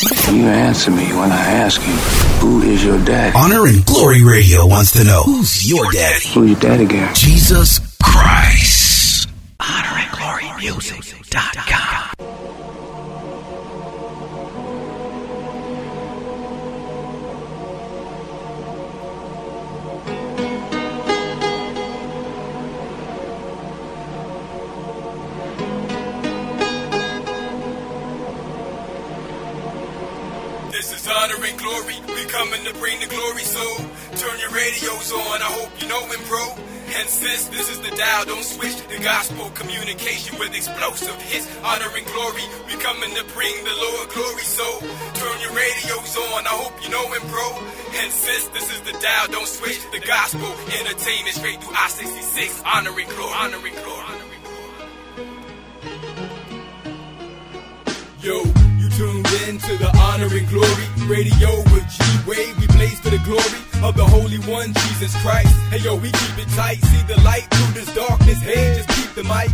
Can you answer me when I ask you, who is your daddy? Honor and Glory Radio wants to know who's your daddy? Who's your daddy, Gary? Jesus Christ. Honor So turn your radios on. I hope you know him, bro. And since this is the dial, don't switch the gospel communication with explosive hits. Honor and glory. We coming to bring the Lord glory. So turn your radios on. I hope you know him, bro. And since this is the dial, don't switch the gospel entertainment straight through I-66. Honor and glory. Honor and glory. Honor and glory. Yo, in to the honor and glory radio with G Wade. We blaze for the glory of the Holy One, Jesus Christ. Hey yo, we keep it tight. See the light through this darkness. Hey, just keep the mic.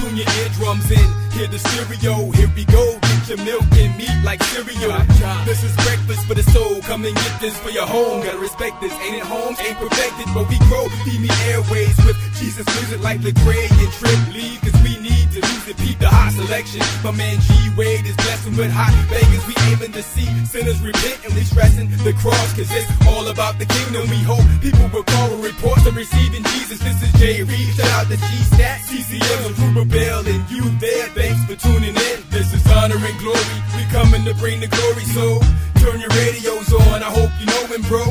Tune your eardrums in. Hear the stereo. Here we go. Get your milk and meat like cereal. This is breakfast for the soul. Come and get this for your home. Gotta respect this. Ain't it home? Ain't perfected, but we grow. Feed me airways with Jesus music like Lecrae and Trip Lee. Cause we need to lose it. Peep the hot selection. My man G Wade is blessing with hot Vegas. We aiming to see sinners repent and we stressing the cross. Cause it's all about the kingdom. We hope people will call reports of receiving Jesus. This is Jay Reed. Shout out to G Stat, CCM, and Ruber Bell, and you there. Thanks for tuning in. This is honor and glory. We coming to bring the glory. So turn your radios on. I hope you know him, bro.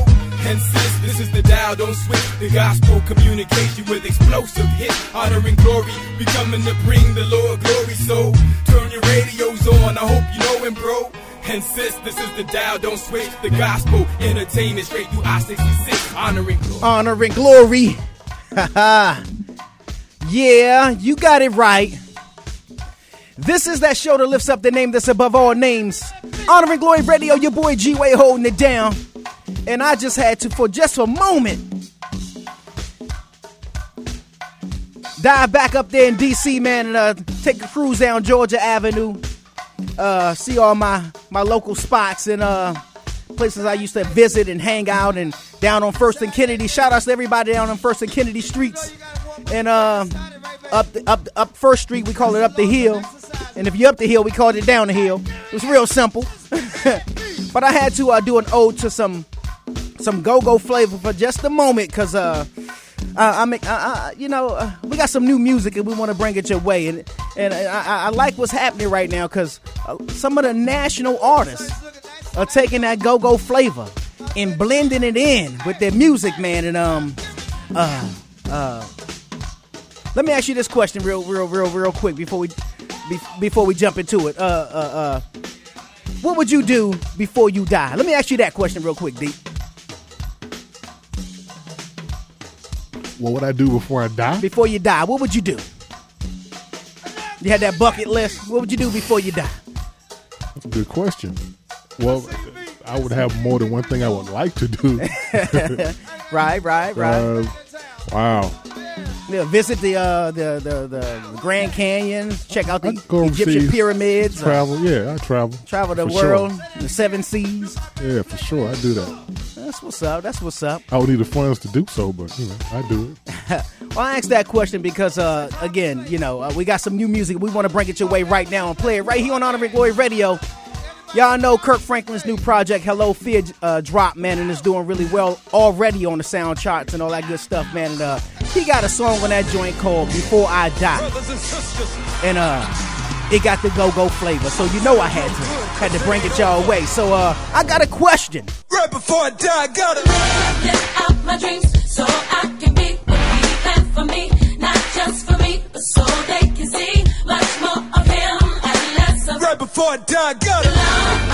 And sis, this is the dial. Don't switch the gospel communication with explosive hits. Honor and glory. We coming to bring the Lord glory. So turn your radios on. I hope you know him, bro. And sis, this is the dial. Don't switch the gospel entertainment straight through I-66. Honor and glory. honor and glory. yeah, you got it right. This is that show that lifts up the name that's above all names. Honor and Glory Radio, your boy G Way holding it down. And I just had to, for just a moment, dive back up there in DC, man, and uh, take a cruise down Georgia Avenue. Uh, see all my, my local spots and uh, places I used to visit and hang out and down on First and Kennedy. Shout outs to everybody down on First and Kennedy streets. And uh, up the, up up First Street, we call it up the hill. And if you're up the hill, we called it down the hill. It was real simple. but I had to uh, do an ode to some some go-go flavor for just a moment because uh, I mean, you know, uh, we got some new music and we want to bring it your way, and and I, I, like what's happening right now because uh, some of the national artists are taking that go-go flavor and blending it in with their music, man. And um, uh, uh, let me ask you this question real, real, real, real quick before we be, before we jump into it. Uh, uh, uh, what would you do before you die? Let me ask you that question real quick, D. What would I do before I die? Before you die, what would you do? You had that bucket list. What would you do before you die? That's a good question. Well, I would have more than one thing I would like to do. Right, right, right. Uh, wow. Visit the, uh, the the the Grand Canyon. Check out the go Egyptian overseas, pyramids. Travel, yeah, I travel. travel the For sure. world, the seven seas. Yeah, for sure, I do that. That's what's up. That's what's up. I would need the funds to do so, but you know, I do it. Well, I asked that question because, uh, again, you know, uh, we got some new music. We want to bring it your way right now and play it right here on Honor and Glory Radio. Y'all know Kirk Franklin's new project, Hello Fear, uh, drop, man, and it's doing really well already on the sound charts and all that good stuff, man. And uh, he got a song on that joint called Before I Die. And uh, it got the go-go flavor. So you know I had to had to bring it y'all way. So uh, I got a question. Right before I die, I gotta Live out my dreams so I can be what he planned for me. Not just for me, but so they can see much more of him and less of Right before I die, I gotta love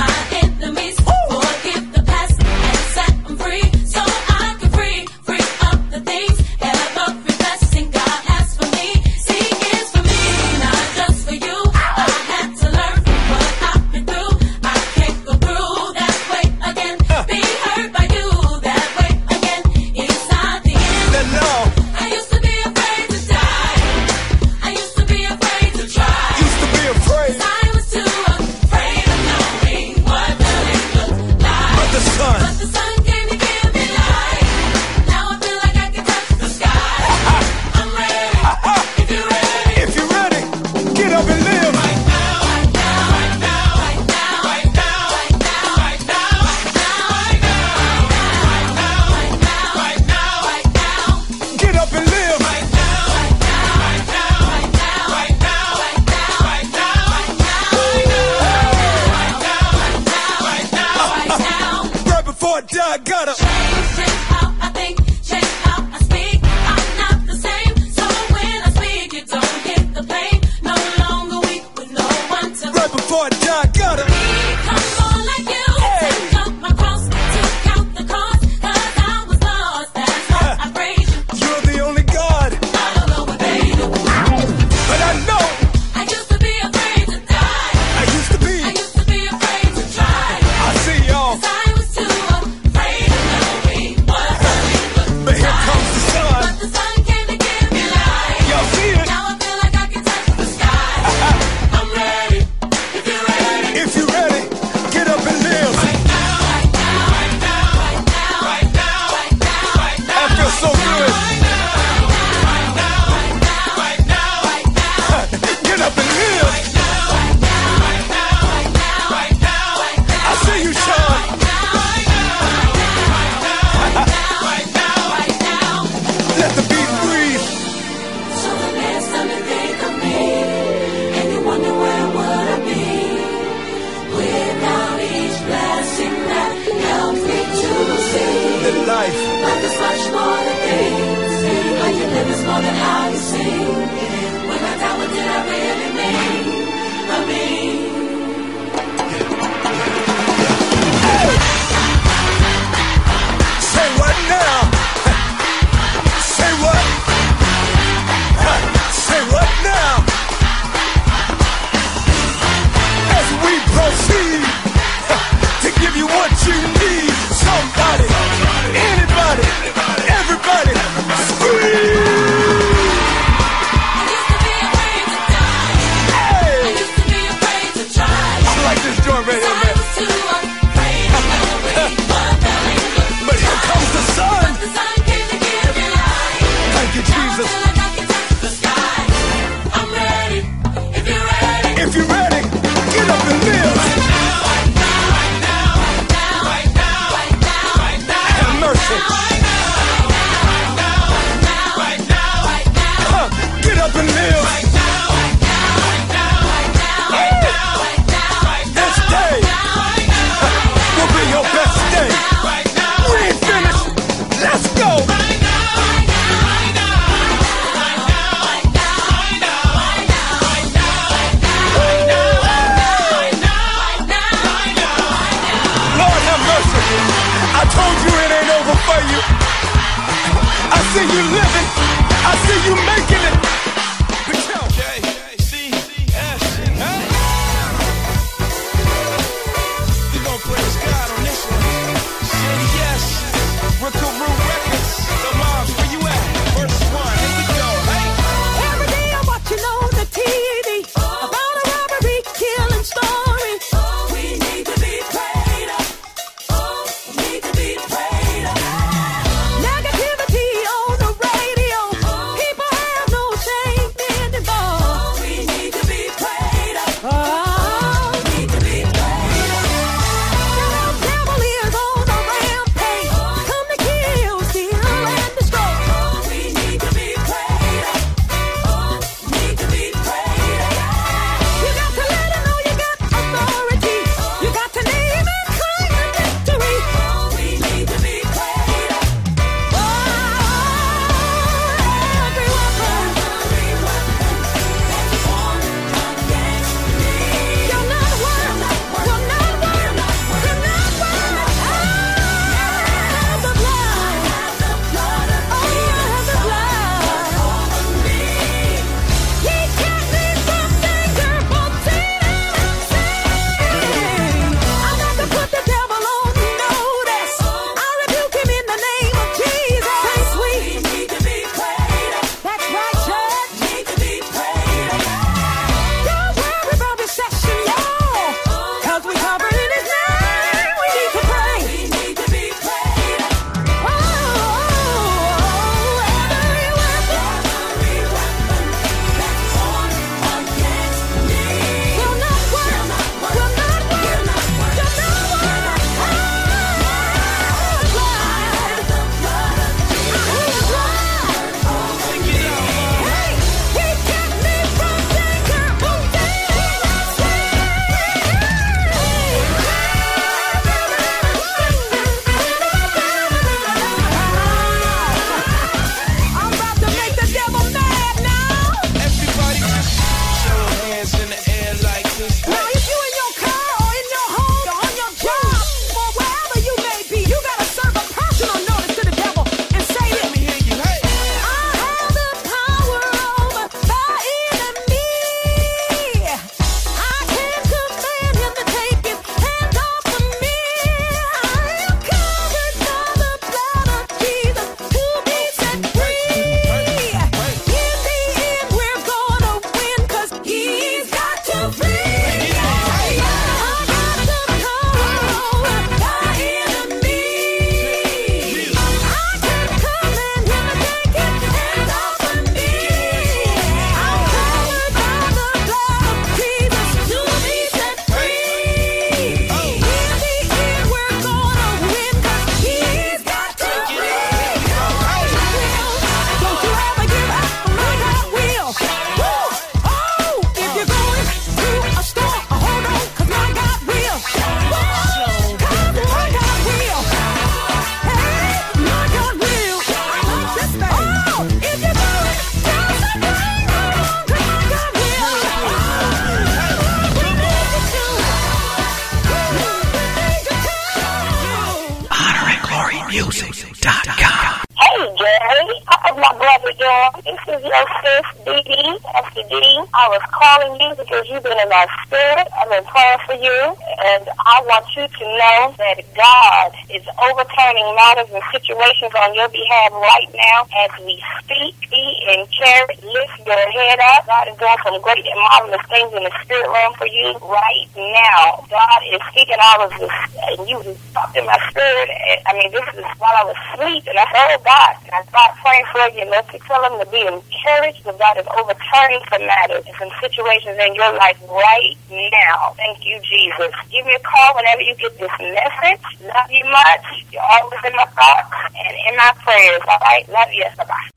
calling you because you've been in my spirit. I've been praying for you, and I want you to know that God is overturning matters and situations on your behalf right now as we speak. Be encouraged. Lift your head up. God is doing some great and marvelous things in the spirit realm for you right now. God is speaking all of this, and you talked in my spirit. And, I mean, this is while I was asleep, and I said, "Oh God!" I started praying for you, let's tell him to be encouraged because God is overturning some matters and situations in your life right now. Thank you, Jesus. Give me a call whenever you get this message. Love you much. You're always in my thoughts and in my prayers. All right, love you. Bye bye.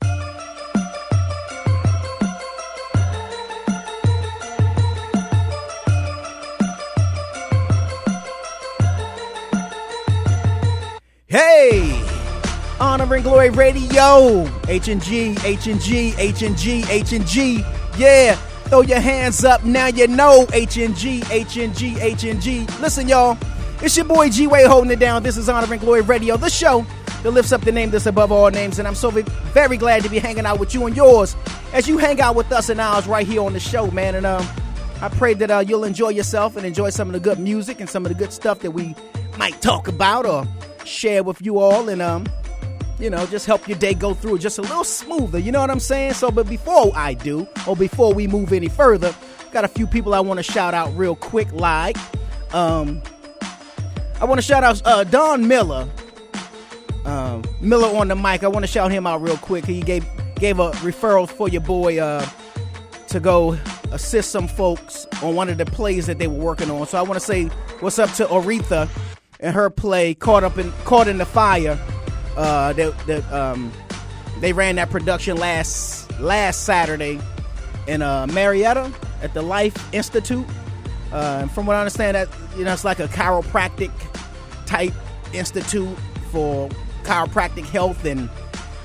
Hey, Honor and Glory Radio, H and G, H and G, H and G, H and G. Yeah, throw your hands up now. You know H and G, H and G, H and G. Listen, y'all, it's your boy G Way holding it down. This is Honor and Glory Radio, the show that lifts up the name that's above all names, and I'm so very glad to be hanging out with you and yours as you hang out with us and ours right here on the show, man. And um, I pray that uh, you'll enjoy yourself and enjoy some of the good music and some of the good stuff that we might talk about or share with you all and um you know just help your day go through just a little smoother you know what i'm saying so but before i do or before we move any further got a few people i want to shout out real quick like um i want to shout out uh don miller um miller on the mic i want to shout him out real quick he gave gave a referral for your boy uh to go assist some folks on one of the plays that they were working on. So I want to say what's up to Aretha and her play "Caught Up in Caught in the Fire." Uh, that that um, they ran that production last last Saturday in uh, Marietta at the Life Institute. Uh, from what I understand, that you know it's like a chiropractic type institute for chiropractic health and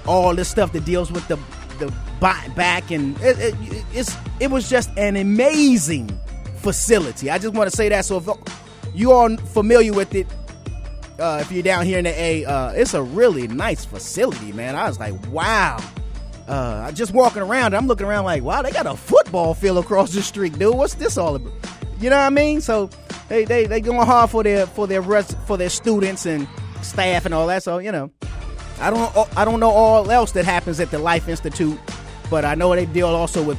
all this stuff that deals with the the back and it, it, it's it was just an amazing facility. I just want to say that. So if you are familiar with it, uh, if you're down here in the A, uh, it's a really nice facility, man. I was like, wow. Uh, just walking around, I'm looking around like, wow, they got a football field across the street, dude. What's this all about? You know what I mean? So they they they going hard for their for their rest for their students and staff and all that. So you know, I don't I don't know all else that happens at the Life Institute, but I know they deal also with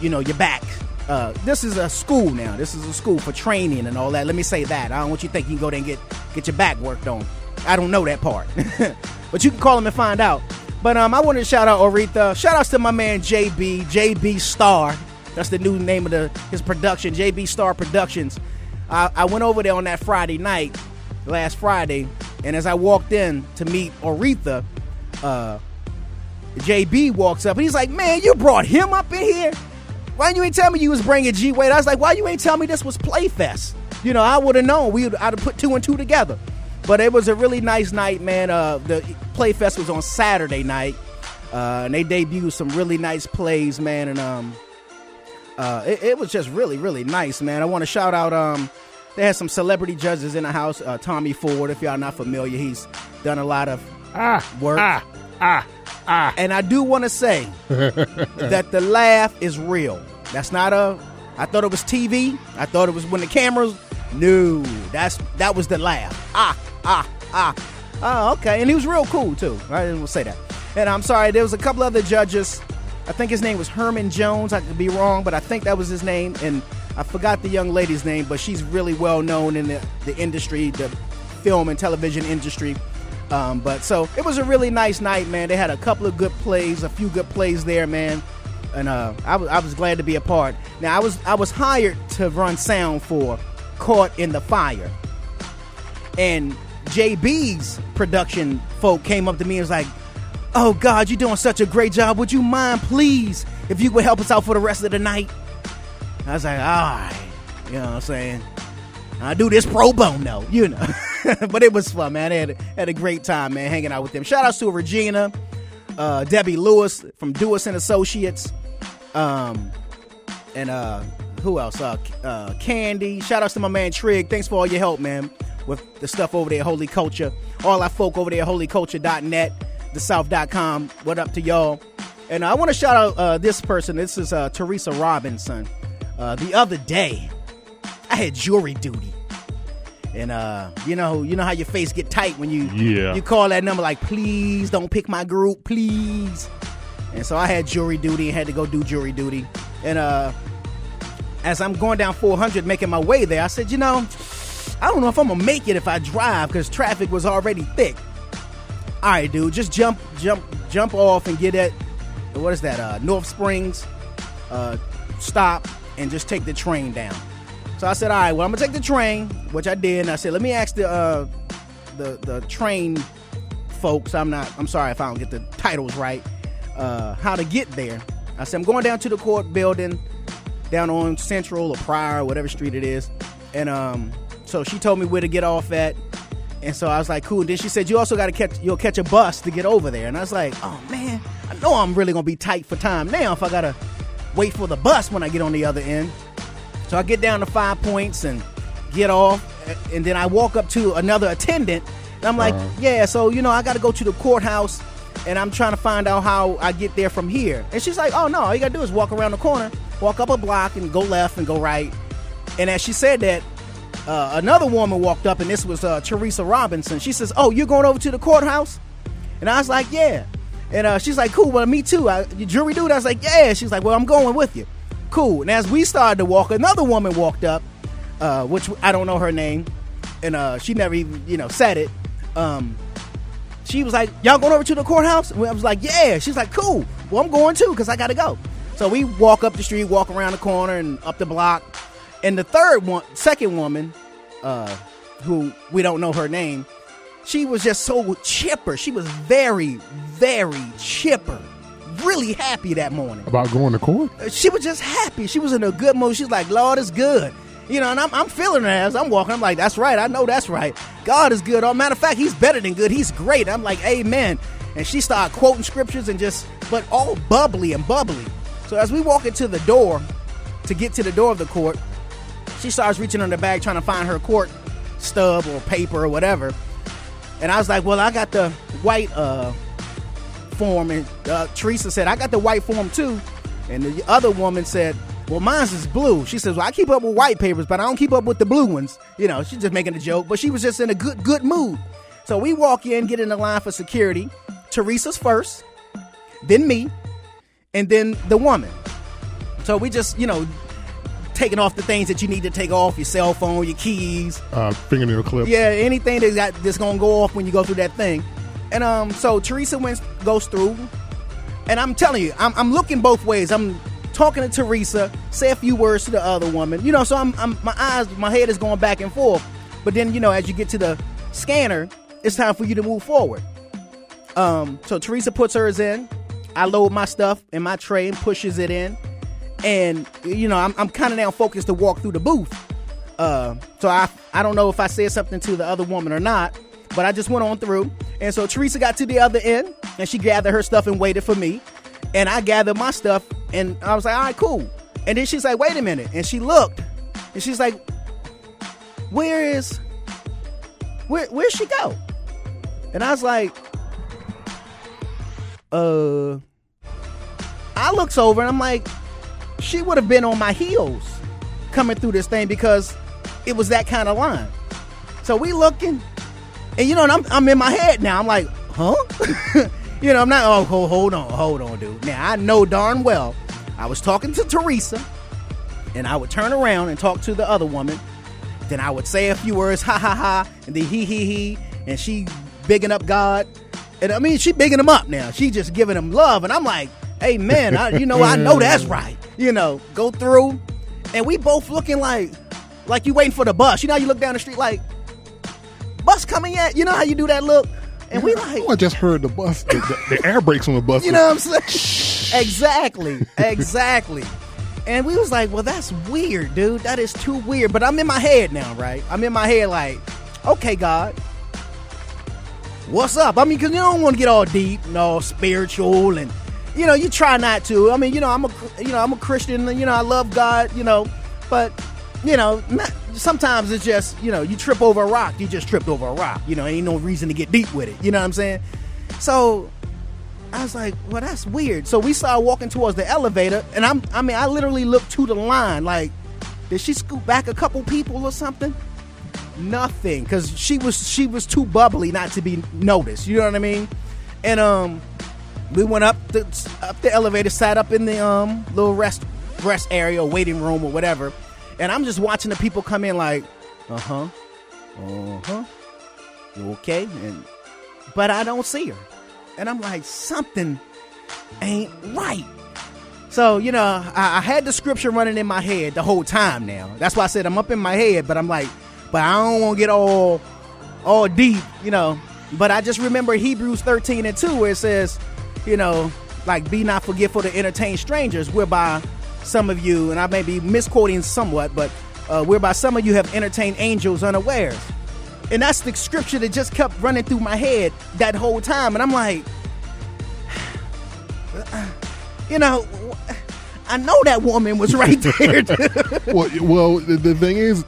you know your back. Uh, this is a school now. This is a school for training and all that. Let me say that. I don't want you to think you can go there and get get your back worked on. I don't know that part, but you can call them and find out. But um, I wanted to shout out Aretha. Shout outs to my man JB, JB Star. That's the new name of the his production, JB Star Productions. I, I went over there on that Friday night, last Friday, and as I walked in to meet Aretha, uh, JB walks up and he's like, "Man, you brought him up in here? Why you ain't tell me you was bringing G Wade?" I was like, "Why you ain't tell me this was Playfest? You know, I would have known. We would I'd have put two and two together." But it was a really nice night, man. Uh, the Playfest was on Saturday night, uh, and they debuted some really nice plays, man. And um, uh, it, it was just really, really nice, man. I want to shout out. Um, they had some celebrity judges in the house. Uh, Tommy Ford, if y'all not familiar, he's done a lot of Ah, work. ah, ah, ah. And I do want to say that the laugh is real. That's not a. I thought it was TV. I thought it was when the cameras. No, that's that was the laugh. Ah, ah, ah. Oh, okay. And he was real cool too. I didn't want to say that. And I'm sorry, there was a couple other judges. I think his name was Herman Jones. I could be wrong, but I think that was his name. And I forgot the young lady's name, but she's really well known in the, the industry, the film and television industry. Um, but so it was a really nice night, man. They had a couple of good plays, a few good plays there, man. And uh, I was I was glad to be a part. Now I was I was hired to run sound for Caught in the Fire, and JB's production folk came up to me and was like, "Oh God, you're doing such a great job. Would you mind, please, if you would help us out for the rest of the night?" I was like, "All right," you know what I'm saying. I do this pro bono, you know. but it was fun, man. I had, had a great time, man, hanging out with them. Shout outs to Regina, uh, Debbie Lewis from Dewis and Associates, um, and uh, who else? Uh, uh, Candy. Shout outs to my man Trig. Thanks for all your help, man, with the stuff over there, Holy Culture. All our folk over there, holyculture.net, thesouth.com. What up to y'all? And I want to shout out uh, this person. This is uh, Teresa Robinson. Uh, the other day, I had jury duty, and uh, you know, you know how your face get tight when you Yeah. you call that number like, please don't pick my group, please. And so I had jury duty and had to go do jury duty. And uh, as I'm going down 400, making my way there, I said, you know, I don't know if I'm gonna make it if I drive because traffic was already thick. All right, dude, just jump, jump, jump off and get at what is that? Uh, North Springs. Uh, stop and just take the train down. So I said, all right, well, I'm gonna take the train, which I did. And I said, let me ask the uh, the the train folks. I'm not. I'm sorry if I don't get the titles right. Uh, how to get there? I said, I'm going down to the court building, down on Central or Pryor, whatever street it is. And um, so she told me where to get off at. And so I was like, cool. And Then she said, you also got to catch, you'll catch a bus to get over there. And I was like, oh man, I know I'm really gonna be tight for time now if I gotta wait for the bus when I get on the other end. So I get down to Five Points and get off, and then I walk up to another attendant, and I'm like, yeah, so you know, I got to go to the courthouse, and I'm trying to find out how I get there from here. And she's like, oh no, all you gotta do is walk around the corner, walk up a block, and go left and go right. And as she said that, uh, another woman walked up, and this was uh, Teresa Robinson. She says, oh, you're going over to the courthouse? And I was like, yeah. And uh, she's like, cool, well, me too. I, you jury dude? I was like, yeah. She's like, well, I'm going with you. Cool. And as we started to walk, another woman walked up, uh, which I don't know her name, and uh, she never even, you know, said it. Um, she was like, y'all going over to the courthouse? I was like, yeah. She's like, cool. Well, I'm going too because I got to go. So we walk up the street, walk around the corner, and up the block. And the third one, second woman, uh, who we don't know her name, she was just so chipper. She was very, very chipper. Really happy that morning. About going to court? She was just happy. She was in a good mood. She's like, Lord is good. You know, and I'm, I'm feeling her as I'm walking. I'm like, that's right. I know that's right. God is good. Oh, matter of fact, He's better than good. He's great. I'm like, Amen. And she started quoting scriptures and just, but all bubbly and bubbly. So as we walk into the door to get to the door of the court, she starts reaching in the bag trying to find her court stub or paper or whatever. And I was like, well, I got the white uh, form. And uh, Teresa said, I got the white form too. And the other woman said, well, mine's is blue. She says, well, I keep up with white papers, but I don't keep up with the blue ones. You know, she's just making a joke, but she was just in a good, good mood. So we walk in, get in the line for security. Teresa's first, then me, and then the woman. So we just, you know, taking off the things that you need to take off your cell phone, your keys, Uh, fingernail clips. yeah, anything that got that's gonna go off when you go through that thing. And um, so Teresa went goes through, and I'm telling you, I'm, I'm looking both ways. I'm talking to Teresa, say a few words to the other woman, you know. So I'm, I'm my eyes, my head is going back and forth. But then you know, as you get to the scanner, it's time for you to move forward. Um, so Teresa puts hers in. I load my stuff in my tray and pushes it in. And you know, I'm, I'm kind of now focused to walk through the booth. Uh, so I I don't know if I said something to the other woman or not, but I just went on through. And so Teresa got to the other end, and she gathered her stuff and waited for me. And I gathered my stuff, and I was like, all right, cool. And then she's like, wait a minute. And she looked, and she's like, where is, where where'd she go? And I was like, uh, I looks over and I'm like, she would have been on my heels coming through this thing because it was that kind of line. So we looking, and you know, and I'm I'm in my head now. I'm like, huh? you know, I'm not. Oh, hold, on, hold on, dude. Now I know darn well I was talking to Teresa, and I would turn around and talk to the other woman. Then I would say a few words, ha ha ha, and then he he he, and she bigging up God. And I mean, she bigging him up now. She just giving him love, and I'm like, hey man, I, you know, I know that's right. You know, go through, and we both looking like, like you waiting for the bus. You know, how you look down the street like, bus coming yet? You know how you do that look, and we like, Oh, I just heard the bus, the, the, the air brakes on the bus. you know what I'm saying? exactly, exactly. And we was like, well, that's weird, dude. That is too weird. But I'm in my head now, right? I'm in my head like, okay, God, what's up? I mean, because you don't want to get all deep and all spiritual, and you know, you try not to. I mean, you know, I'm a, you know, I'm a Christian. You know, I love God. You know, but you know, sometimes it's just, you know, you trip over a rock. You just tripped over a rock. You know, ain't no reason to get deep with it. You know what I'm saying? So I was like, well, that's weird. So we started walking towards the elevator, and I'm, I mean, I literally looked to the line, like, did she scoop back a couple people or something? Nothing, because she was she was too bubbly not to be noticed. You know what I mean? And um, we went up the up the elevator, sat up in the um little rest rest area, waiting room, or whatever. And I'm just watching the people come in, like, uh huh, uh huh, you okay? And but I don't see her. And I'm like, something ain't right. So, you know, I, I had the scripture running in my head the whole time now. That's why I said I'm up in my head, but I'm like, but I don't want to get all all deep, you know. But I just remember Hebrews 13 and 2 where it says, you know, like be not forgetful to entertain strangers, whereby some of you, and I may be misquoting somewhat, but uh, whereby some of you have entertained angels unawares. And that's the scripture that just kept running through my head that whole time. And I'm like, you know, I know that woman was right there. well, well, the, thing is,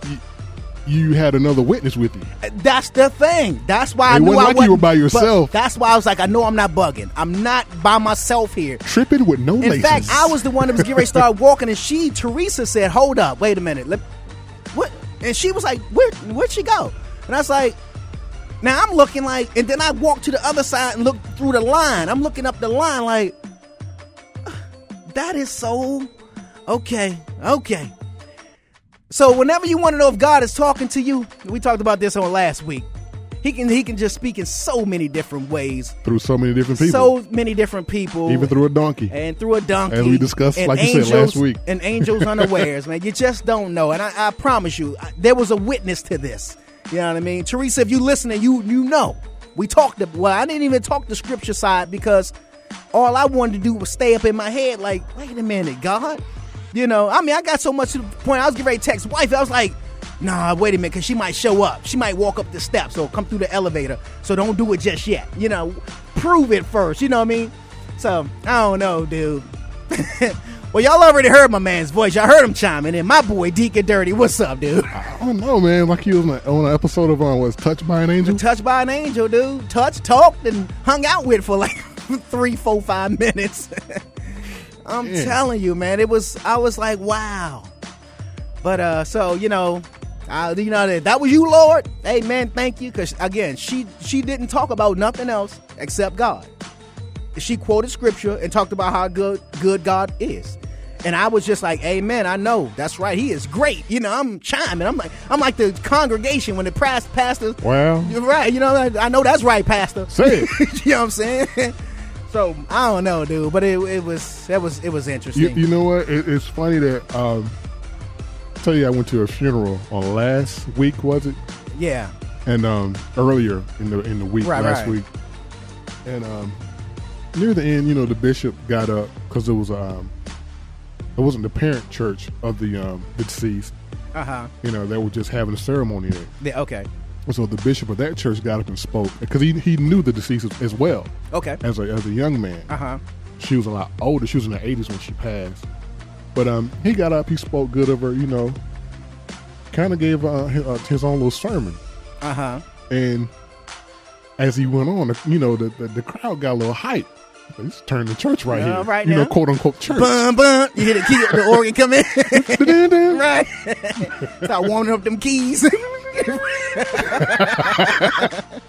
you had another witness with you. that's the thing. That's why I It knew wasn't I like you wasn't- were by yourself. That's why I was like, I know I'm not bugging. I'm not by myself here. Tripping with no In laces. fact, I was the one that was getting ready to start walking, and she, Teresa, said, "Hold up, wait a minute, Let, what?" And she was like, "Where? Where'd she go?" And I was like, "Now I'm looking like," and then I walked to the other side and looked through the line. I'm looking up the line like, that is so okay, okay. So whenever you want to know if God is talking to you, we talked about this on last week. He can he can just speak in so many different ways, through so many different people, so many different people, even through a donkey. and through a donkey. As we discussed, and like you said last week. and angels unawares, man. You just don't know. And I, I promise you, I- there was a witness to this. You know what I mean, Teresa? If you listening, you you know. We talked. Well, I didn't even talk the scripture side because all I wanted to do was stay up in my head. Like, wait a minute, God. You know, I mean, I got so much to the point. I was getting ready to text wife. I was like, Nah, wait a minute, because she might show up. She might walk up the steps or come through the elevator. So don't do it just yet. You know, prove it first. You know what I mean? So I don't know, dude. well, y'all already heard my man's voice. Y'all heard him chiming in. My boy Deacon Dirty. What's up, dude? I don't know, man. Like you was on, a- on an episode of um, was Touched by an Angel. Touched by an angel, dude. Touched, talked, and hung out with for like three, four, five minutes. I'm Yeah. telling you, man. It was. I was like, wow. But uh, so you know, uh, you know that that was you, Lord. Hey, man, thank you. Because again, she she didn't talk about nothing else except God. She quoted scripture and talked about how good good God is. And I was just like, Amen. I know that's right. He is great. You know, I'm chiming. I'm like, I'm like the congregation when the past pastor. Well, You're right. You know, I, I know that's right, Pastor. Say it. you know what I'm saying? So I don't know, dude, but it, it was that was it was interesting. you, you know what? It, it's funny that um, I tell you, I went to a funeral on last week, was it? yeah, And um, earlier in the in the week, Right, last right. week, and um, near the end, you know, the bishop got up because it was um, it wasn't the parent church of the um, the deceased. uh huh. You know, they were just having a ceremony there. Yeah, okay, So the bishop of that church got up and spoke because he, he knew the deceased as, well okay, as a, as a young man. uh huh. She was a lot older. She was in her 80s when she passed. But um, he got up, he spoke good of her, you know, kind of gave uh, his, uh, his own little sermon. Uh huh. And as he went on, you know, the, the, the crowd got a little hype. He's turning the church right Yeah, here. right you now. know, quote unquote church. Bum bum. You hear the key, the organ come in, right? Start warming up them keys.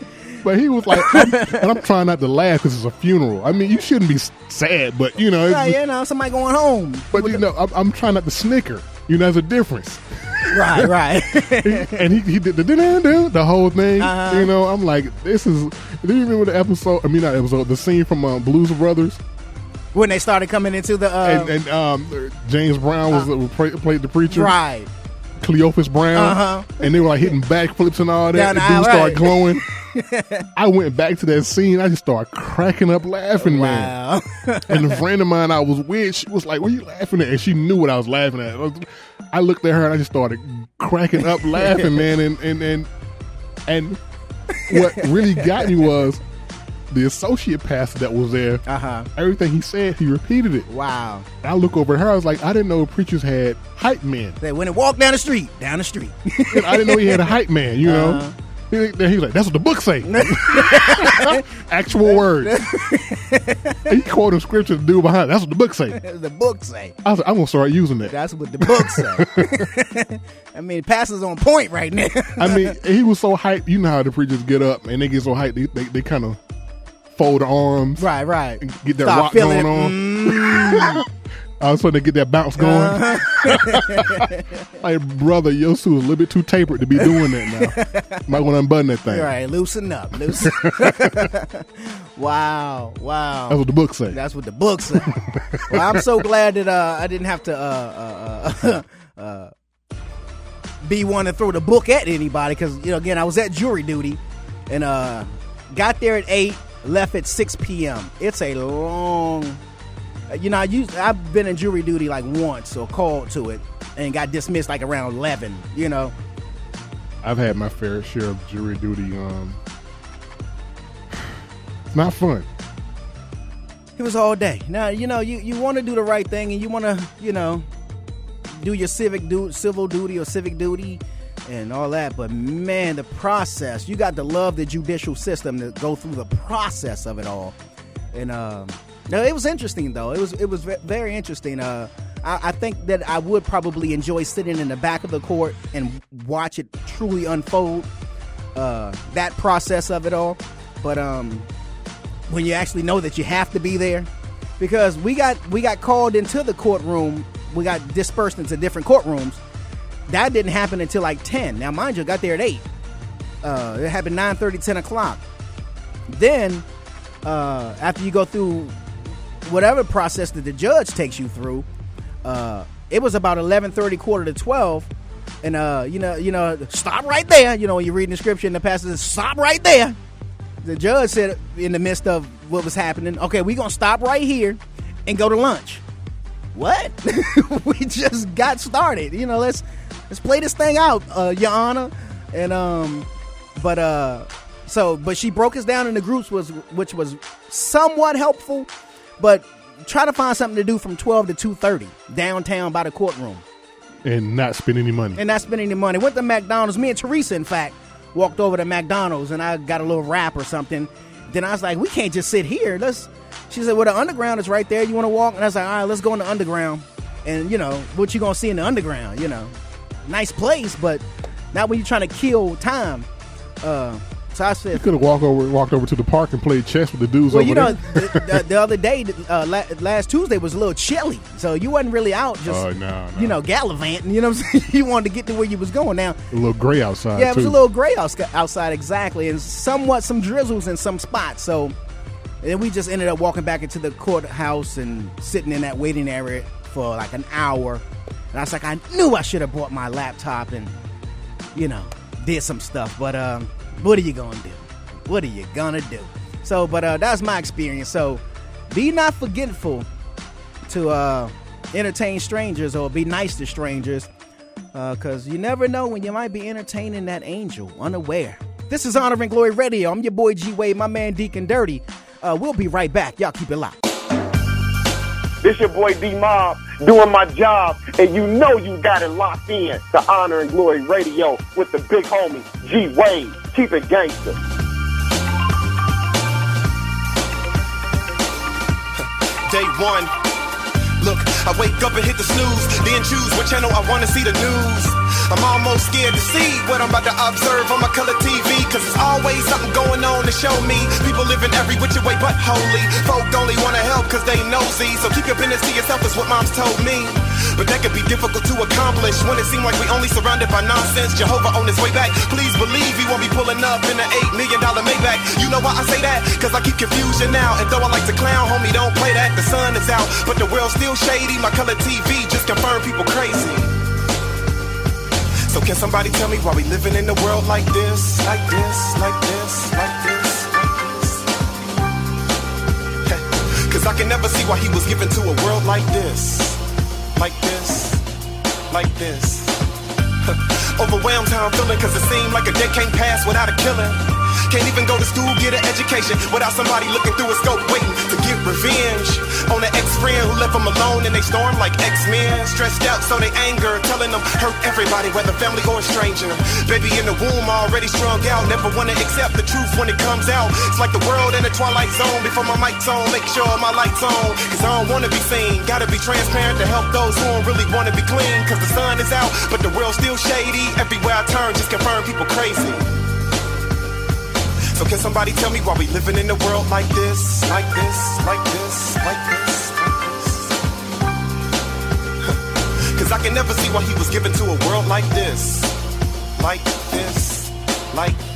But he was like, I'm, and I'm trying not to laugh because it's a funeral. I mean, you shouldn't be sad, but you know, right, you know, somebody going home. But you know, I'm, I'm trying not to snicker. You know, there's a difference. Right, right. and he, he did the the whole thing. Uh-huh. You know, I'm like, this is. Do you remember the episode? I mean, not episode. The scene from uh, Blues Brothers, when they started coming into the uh, and, and um, James Brown was uh, played the preacher, right. Cleophus Brown, Uh-huh. and they were like hitting backflips and all Down that. the The dude started glowing. I went back to that scene. I just started cracking up laughing, man. And a friend of mine I was with, she was like, "What are you laughing at?" And she knew what I was laughing at. I looked at her and I just started cracking up laughing, man. And and and and what really got me was the associate pastor that was there. Uh huh. Everything he said, he repeated it. Wow. And I look over at her. I was like, I didn't know preachers had hype men. They went and walked down the street, down the street. And I didn't know he had a hype man. You know. Uh-huh. He was like, "That's what the book say." Actual words. he quoted scripture to do behind. That's what the book say. the book say. I was like, I'm gonna start using that. That's what the book say. I mean, pastor's on point right now. I mean, he was so hyped. You know how the preachers get up and they get so hyped, they they, they kind of fold their arms, right, right. get that Start rock feeling going it. Mm. on. I was trying to get that bounce going. Uh-huh. like, brother, your suit is a little bit too tapered to be doing that now. Might want to unbutton that thing. All right, loosen up, loosen. wow, wow. That's what the book say. That's what the book said. well, I'm so glad that uh, I didn't have to uh, uh, uh, uh, be one to throw the book at anybody because you know again I was at jury duty and uh, got there at eight, left at six p.m. It's a long. You know, I used I've been in jury duty like once or called to it and got dismissed like around eleven. You know, I've had my fair share of jury duty. Um, it's not fun. It was all day. Now you know you, you want to do the right thing and you want to you know do your civic du- civil duty or civic duty and all that. But man, the process you got to love the judicial system to go through the process of it all. And um, no, it was interesting though. It was it was very interesting. Uh, I, I think that I would probably enjoy sitting in the back of the court and watch it truly unfold. Uh, that process of it all. But um, when you actually know that you have to be there because we got we got called into the courtroom we got dispersed into different courtrooms that didn't happen until like 10 now mind you I got there at 8 uh, it happened 9 30, 10 o'clock. Then uh, after you go through whatever process that the judge takes you through uh, it was about 11:30 quarter to 12 and uh, you know you know stop right there. You know when you read the scripture and the pastor says stop right there the judge said in the midst of what was happening, okay, we're gonna stop right here and go to lunch. What? we just got started. You know, let's let's play this thing out, uh, Your Honor. And um, but uh, so but she broke us down into groups was which was somewhat helpful, but try to find something to do from twelve to two thirty downtown by the courtroom And not spend any money. and not spend any money. Went to McDonald's. Me and Teresa, in fact, walked over to McDonald's and I got a little wrap or something. Then I was like, we can't just sit here. Let's. She said, well, the underground is right there. You want to walk? And I was like, all right, let's go in the underground. And you know what you gonna see in the underground? You know, nice place, but not when you're trying to kill time. Uh, so I said, You could have walked over, walked over to the park and played chess with the dudes over there. well, you know, the, the, the other day, uh, la- last Tuesday was a little chilly, so you wasn't really out just, no, no. you know, gallivanting. You know what I'm saying? you wanted to get to where you was going. Now, a little gray outside. yeah, it was too. a little gray outside, exactly, and somewhat some drizzles in some spots. So, and then we just ended up walking back into the courthouse and sitting in that waiting area for like an hour. And I was like, I knew I should have brought my laptop and, you know, did some stuff. But um, what are you gonna do? What are you gonna do? So, but uh, that's my experience. So, be not forgetful to uh, entertain strangers or be nice to strangers because you never know when you might be entertaining that angel unaware. This is Honor and Glory Radio. I'm your boy G Wade, my man Deacon Dirty. Uh, we'll be right back. Y'all keep it locked. This your boy D Mob doing my job, and you know you got it locked in to Honor and Glory Radio with the big homie G Wade. Keep it gangster. day one. Look, I wake up and hit the snooze, then choose what channel I wanna see the news. I'm almost scared to see what I'm about to observe on my color TV, cause there's always something going on to show me. People living every which way but holy. Folk only wanna help cause they nosy, so keep your business to yourself is what mom's told me. But that could be difficult to accomplish when it seems like we only surrounded by nonsense. Jehovah on his way back. Please believe he won't be pulling up in an eight million dollar Maybach. You know why I say that? Cause I keep confusion now. And though I like to clown, homie, don't play that. The sun is out, but the world's still shady. My color TV just confirm people crazy. So can somebody tell me why we living in a world like this, like this, like this, like this, like this? Cause I can never see why he was given to a world like this, like this, like this. Overwhelmed how I'm feeling cause it seemed like a day can't pass without a killing. Can't even go to school, get an education without somebody looking through a scope, waiting to get revenge on an ex-friend who left them alone and they storm like X-Men. Stressed out, so they anger, telling them hurt everybody, whether family or stranger. Baby in the womb, already strung out. Never wanna accept the truth when it comes out. It's like the world in a twilight zone. Before my mic's on, make sure my light's on. Cause I don't wanna be seen. Gotta be transparent to help those who don't really wanna be clean. Cause the sun is out, but the world's still shady. Everywhere I turn, just confirm people crazy. So can somebody tell me why we living in a world like this, like this, like this, like this, like this? Cause I can never see why he was given to a world like this, like this, like this.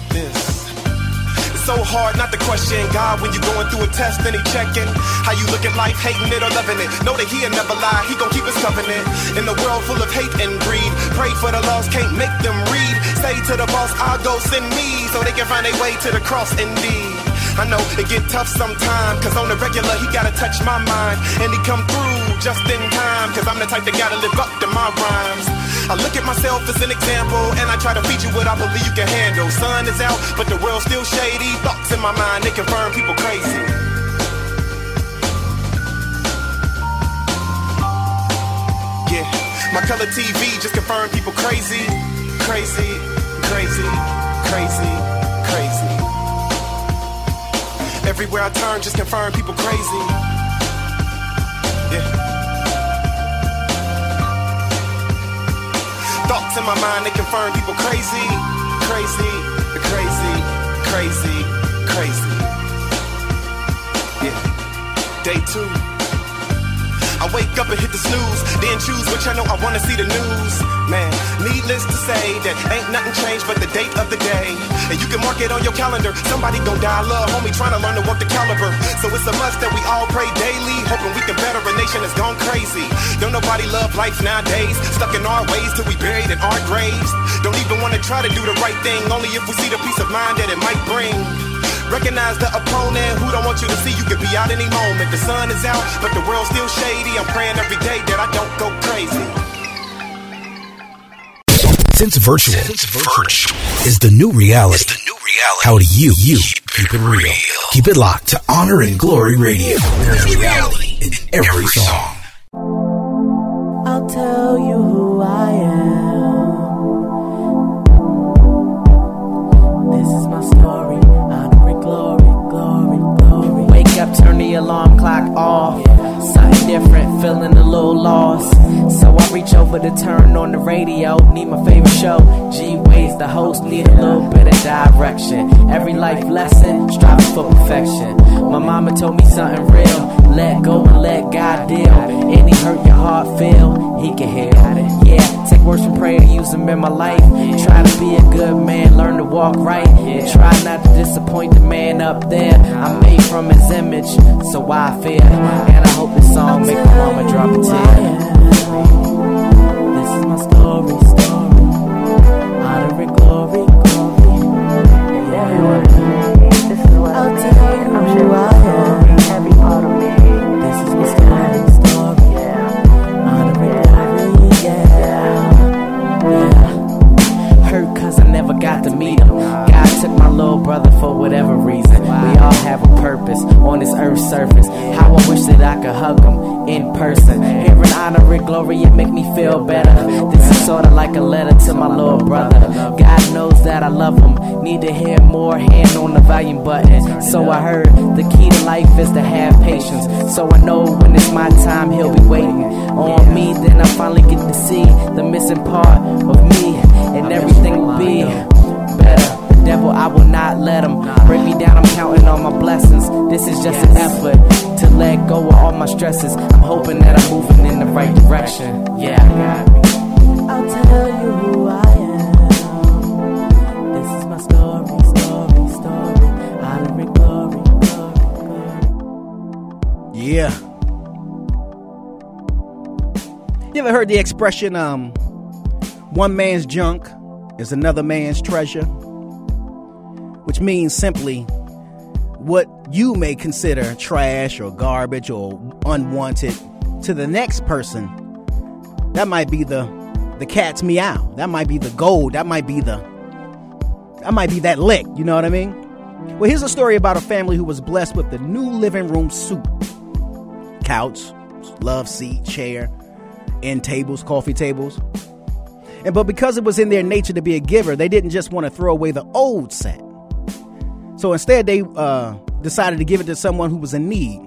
So hard not to question God when you going through a test and he checking how you look at life, hating it or loving it. Know that he'll never lie, he gon' keep his covenant. In a world full of hate and greed, pray for the lost, can't make them read. Say to the boss, I'll go send me so they can find their way to the cross indeed. I know it get tough sometimes, cause on the regular he gotta touch my mind. And he come through just in time, cause I'm the type that gotta live up to my rhymes. I look at myself as an example, and I try to feed you what I believe you can handle. Sun is out, but the world's still shady. Thoughts in my mind, they confirm people crazy. Yeah, my color TV just confirmed people crazy, crazy, crazy, crazy, crazy. Everywhere I turn, just confirm people crazy. Thoughts in my mind, they confirm people crazy, crazy, crazy, crazy, crazy. Yeah. Day two. I wake up and hit the snooze, then choose which I know I wanna see the news. Man, needless to say that ain't nothing changed but the date of the day. And you can mark it on your calendar. Somebody gon' die, love homie, trying to learn to work the caliber. So it's a must that we all pray daily, hoping we can better a nation that's gone crazy. Don't nobody love life nowadays, stuck in our ways till we buried in our graves. Don't even wanna try to do the right thing, only if we see the peace of mind that it might bring. Recognize the opponent who don't want you to see you could be out any moment. The sun is out, but the world's still shady. I'm praying every day that I don't go crazy. Since virtual, Since virtual is the new reality. the new reality. How do you, you keep it real? Keep it locked to Honor and Glory Radio. There's reality in every song. I'll tell you who I am. This is my story. Honor and glory, glory, glory. Wake up, turn the alarm clock off. Something different, feeling a little lost. Reach over to turn on the radio. Need my favorite show. G Wade, the host, need a little bit of direction. Every life lesson, striving for perfection. My mama told me something real. Let go and let God deal. Any hurt your heart feel, He can heal. It yeah, take words from prayer, use them in my life. Try to be a good man, learn to walk right. And try not to disappoint the man up there. I'm made from His image, so I fear. And I hope this song make my mama drop a tear. Is purpose on this earth's surface. How I wish that I could hug him in person. Hearing honor and glory, it make me feel better. This is sorta like a letter to my little brother. God knows that I love him. Need to hear more, hand on the volume button. So I heard the key to life is to have patience. So I know when it's my time, he'll be waiting on me. Then I finally get to see the missing part of me, and everything will be devil, I will not let him break me down. I'm counting on my blessings. This is just an effort to let go of all my stresses. I'm hoping that I'm moving in the right direction. Yeah, I'll tell you who I am. This is my story, story, story. Honor and glory, glory, glory. Yeah. You ever heard the expression, um, one man's junk is another man's treasure? Which means simply what you may consider trash or garbage or unwanted to the next person, that might be the the cat's meow. That might be the gold. That might be the that might be that lick. You know what I mean? Well, here's a story about a family who was blessed with the new living room suite couch, love seat, chair, end tables, coffee tables. And but because it was in their nature to be a giver, they didn't just want to throw away the old set. So instead, they uh, decided to give it to someone who was in need.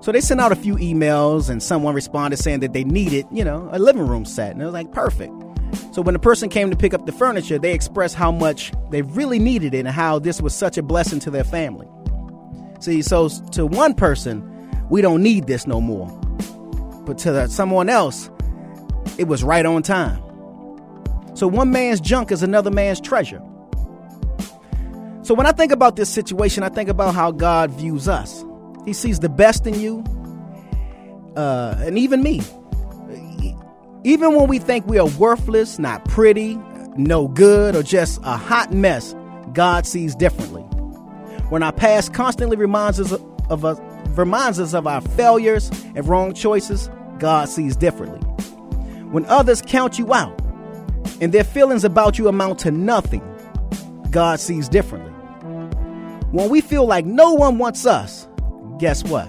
So they sent out a few emails, and someone responded saying that they needed, you know, a living room set. And it was like, perfect. So when the person came to pick up the furniture, they expressed how much they really needed it and how this was such a blessing to their family. See, so to one person, we don't need this no more. But to someone else, it was right on time. So one man's junk is another man's treasure. So when I think about this situation, I think about how God views us. He sees the best in you, uh, and even me. Even when we think we are worthless, not pretty, no good, or just a hot mess, God sees differently. When our past constantly reminds us of us, reminds us of our failures and wrong choices, God sees differently. When others count you out and their feelings about you amount to nothing, God sees differently. When we feel like no one wants us, guess what?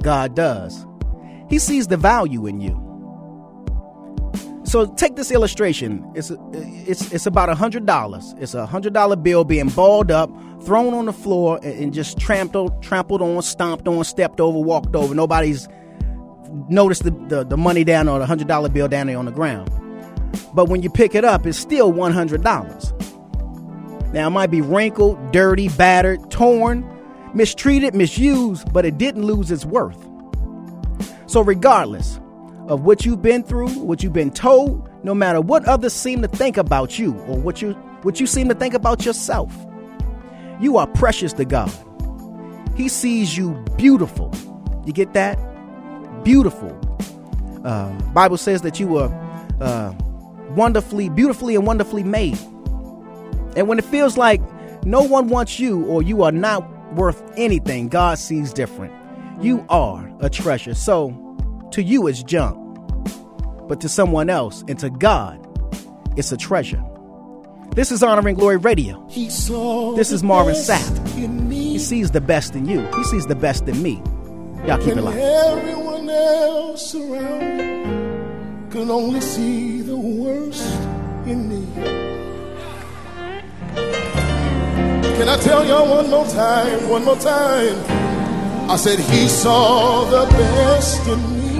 God does. He sees the value in you. So take this illustration. It's it's it's about a hundred dollars. It's a hundred dollar bill being balled up, thrown on the floor, and, just trampled trampled on, stomped on, stepped over, walked over. Nobody's noticed the, the, the money down or the hundred dollar bill down there on the ground. But when you pick it up, it's still one hundred dollars. Now it might be wrinkled, dirty, battered, torn, mistreated, misused, but it didn't lose its worth. So regardless of what you've been through, what you've been told, no matter what others seem to think about you or what you what you seem to think about yourself, you are precious to God. He sees you beautiful. You get that? Beautiful. Uh, Bible says that you were uh, wonderfully, beautifully, and wonderfully made. And when it feels like no one wants you or you are not worth anything, God sees different. You are a treasure. So to you, it's junk. But to someone else and to God, it's a treasure. This is Honor and Glory Radio. This is Marvin Sapp. He sees the best in you. He sees the best in me. Y'all keep it locked. everyone else around could only see the worst in me. Can I tell y'all one more time? One more time. I said he saw the best in me.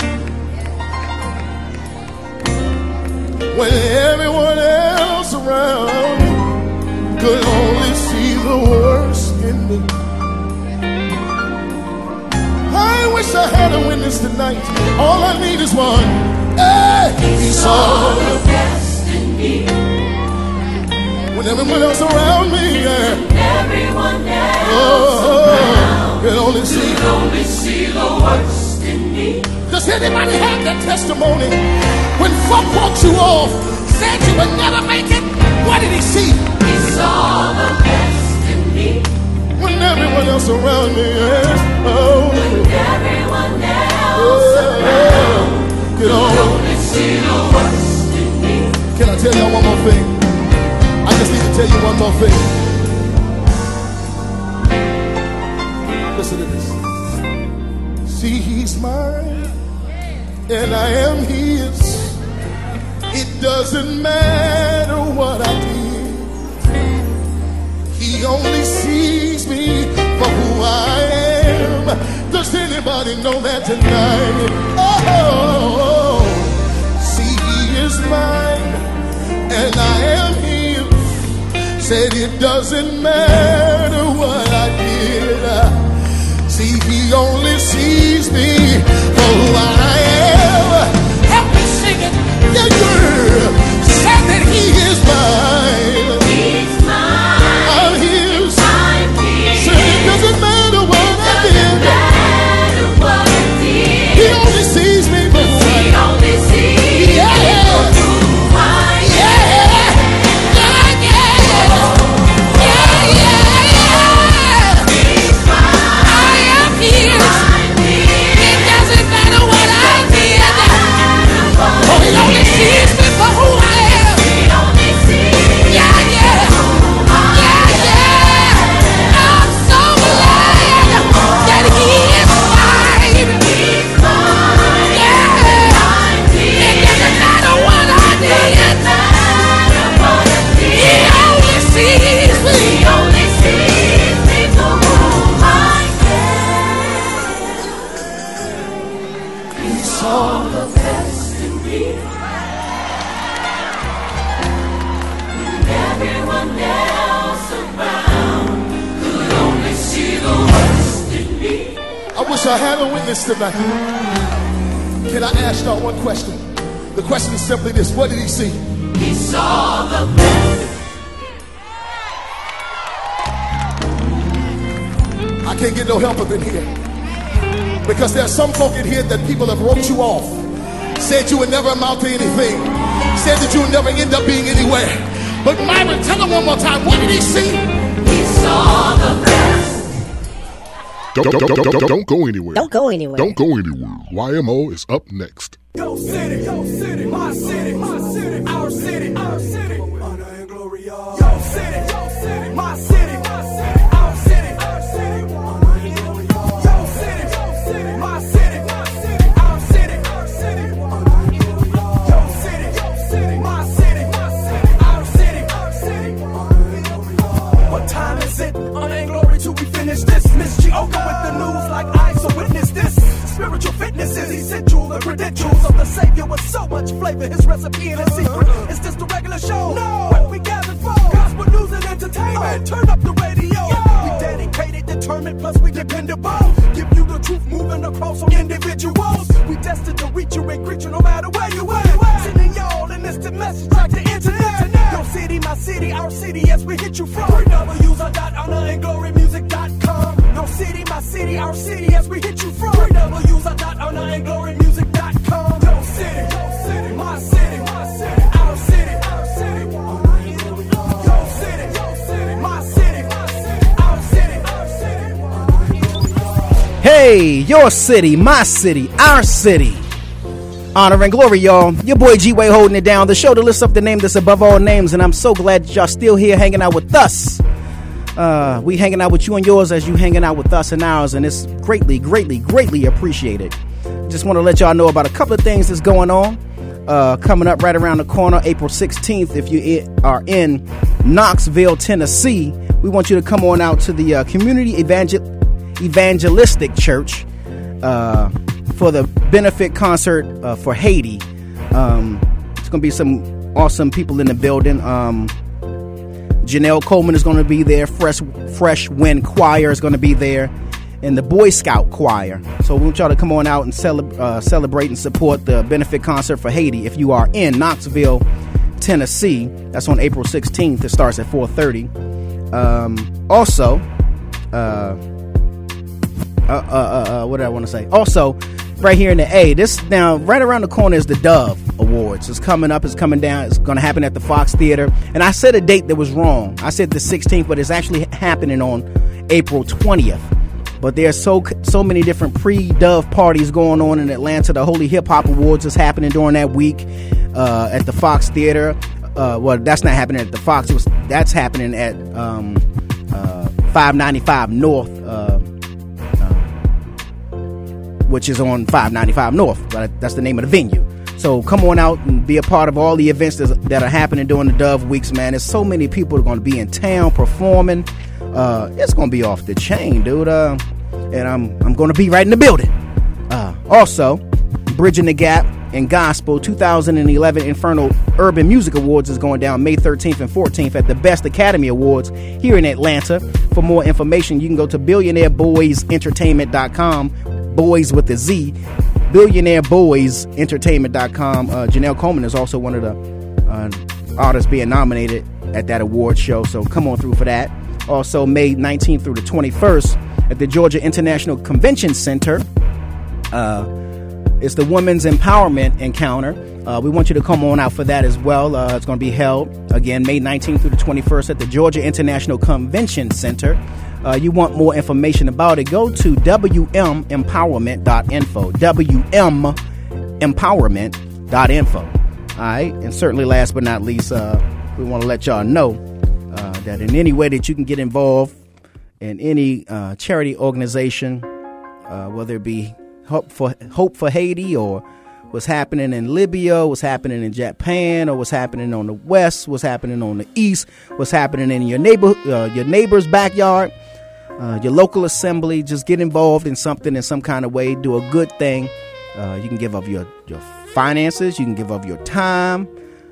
When everyone else around me could only see the worst in me. I wish I had a witness tonight. All I need is one. Hey, he saw the best in me. When everyone else around me, yeah. Everyone else Oh, can only see. could only see the worst in me. Does anybody have that testimony? When walked you off, said you would never make it, what did he see? He saw the best in me. When everyone else around me, yeah. Oh, Everyone else oh, can only see the worst in me. Can I tell y'all one more thing? I just need to tell you one more thing. Listen to this. See, he's mine, and I am his. It doesn't matter what I did. He only sees me for who I am. Does anybody know that tonight? Oh, see, he is mine and I am his. Said it doesn't matter what I did. Tonight. Can I ask y'all one question? The question is simply this What did he see? He saw the best. I can't get no help up in here. Because there are some folk in here that people have wrote you off. Said you would never amount to anything. Said that you would never end up being anywhere. But Myron, tell him one more time. What did he see? He saw the best. Don't, don't, don't, don't, don't go anywhere. Don't go anywhere. Don't go anywhere. YMO is up next. Yo city, yo city, my city, my city, Spiritual fitness is essential. The credentials of the Savior with so much flavor. His recipe and his secret. Is this the regular show? No. What we gathered for? Gospel news and entertainment. Turn up the radio. We dedicated, determined, plus we dependable. Give you the truth moving across on individuals. We destined to reach you and greet you no matter where you at. Sending y'all an instant message like the internet. Your city, my city, our city as we hit you from. W's are dot honor and glory music.com. City, my city, our city as we hit you from. Three W's are dot honor and glory music.com. Your city, your city, my city, my city, our city, our city. My city, city, our city. Hey, your city, my city, our city. Honor and glory, y'all. Your boy G Wade holding it down. The show to list up the name that's above all names, and I'm so glad y'all still here hanging out with us. Uh, we hanging out with you and yours as you hanging out with us and ours, and it's greatly, greatly, greatly appreciated. Just want to let y'all know about a couple of things that's going on. Uh, coming up right around the corner, April 16th. If you are in Knoxville, Tennessee, we want you to come on out to the uh, Community Evangel- Evangelistic Church uh, for the benefit concert uh, for Haiti. Um, it's going to be some awesome people in the building. Um, Janelle Coleman is going to be there. Fresh Fresh Wind Choir is going to be there, and the Boy Scout Choir. So we want y'all to come on out and uh, celebrate and support the benefit concert for Haiti. If you are in Knoxville, Tennessee, that's on April 16th. It starts at 4:30. Um, also, uh, uh, uh, uh, what did I want to say? Also, right here in the A, this now right around the corner is the Dove Awards. It's coming up. It's coming down. It's going to happen at the Fox Theater. And I said a date that was wrong. I said the 16th, but it's actually happening on April 20th. But there's so so many different pre-Dove parties going on in Atlanta. The Holy Hip Hop Awards is happening during that week uh, at the Fox Theater. Uh, well, that's not happening at the Fox. It was that's happening at um, uh, 595 North. Which is on 595 North. That's the name of the venue. So come on out and be a part of all the events that are happening during the Dove weeks, man. There's so many people are going to be in town performing. Uh, it's going to be off the chain, dude. Uh, and I'm I'm going to be right in the building. Uh, also, Bridging the Gap and Gospel 2011 Inferno Urban Music Awards is going down May 13th and 14th at the Best Academy Awards here in Atlanta. For more information, you can go to billionaireboysentertainment.com, boys with a Z, billionaireboysentertainment.com. Uh, Janelle Coleman is also one of the uh, artists being nominated at that award show, so come on through for that. Also, May 19th through the 21st at the Georgia International Convention Center. Uh, it's the Women's Empowerment Encounter. Uh, we want you to come on out for that as well. Uh, it's going to be held again May 19th through the 21st at the Georgia International Convention Center. Uh, you want more information about it? Go to wmempowerment.info. wmempowerment.info. All right, and certainly, last but not least, uh, we want to let y'all know uh, that in any way that you can get involved in any uh, charity organization, uh, whether it be Hope for Hope for Haiti or what's happening in Libya, what's happening in Japan, or what's happening on the west, what's happening on the east, what's happening in your neighbor, uh, your neighbor's backyard, uh, your local assembly. Just get involved in something in some kind of way. Do a good thing. Uh, you can give of your your finances. You can give of your time.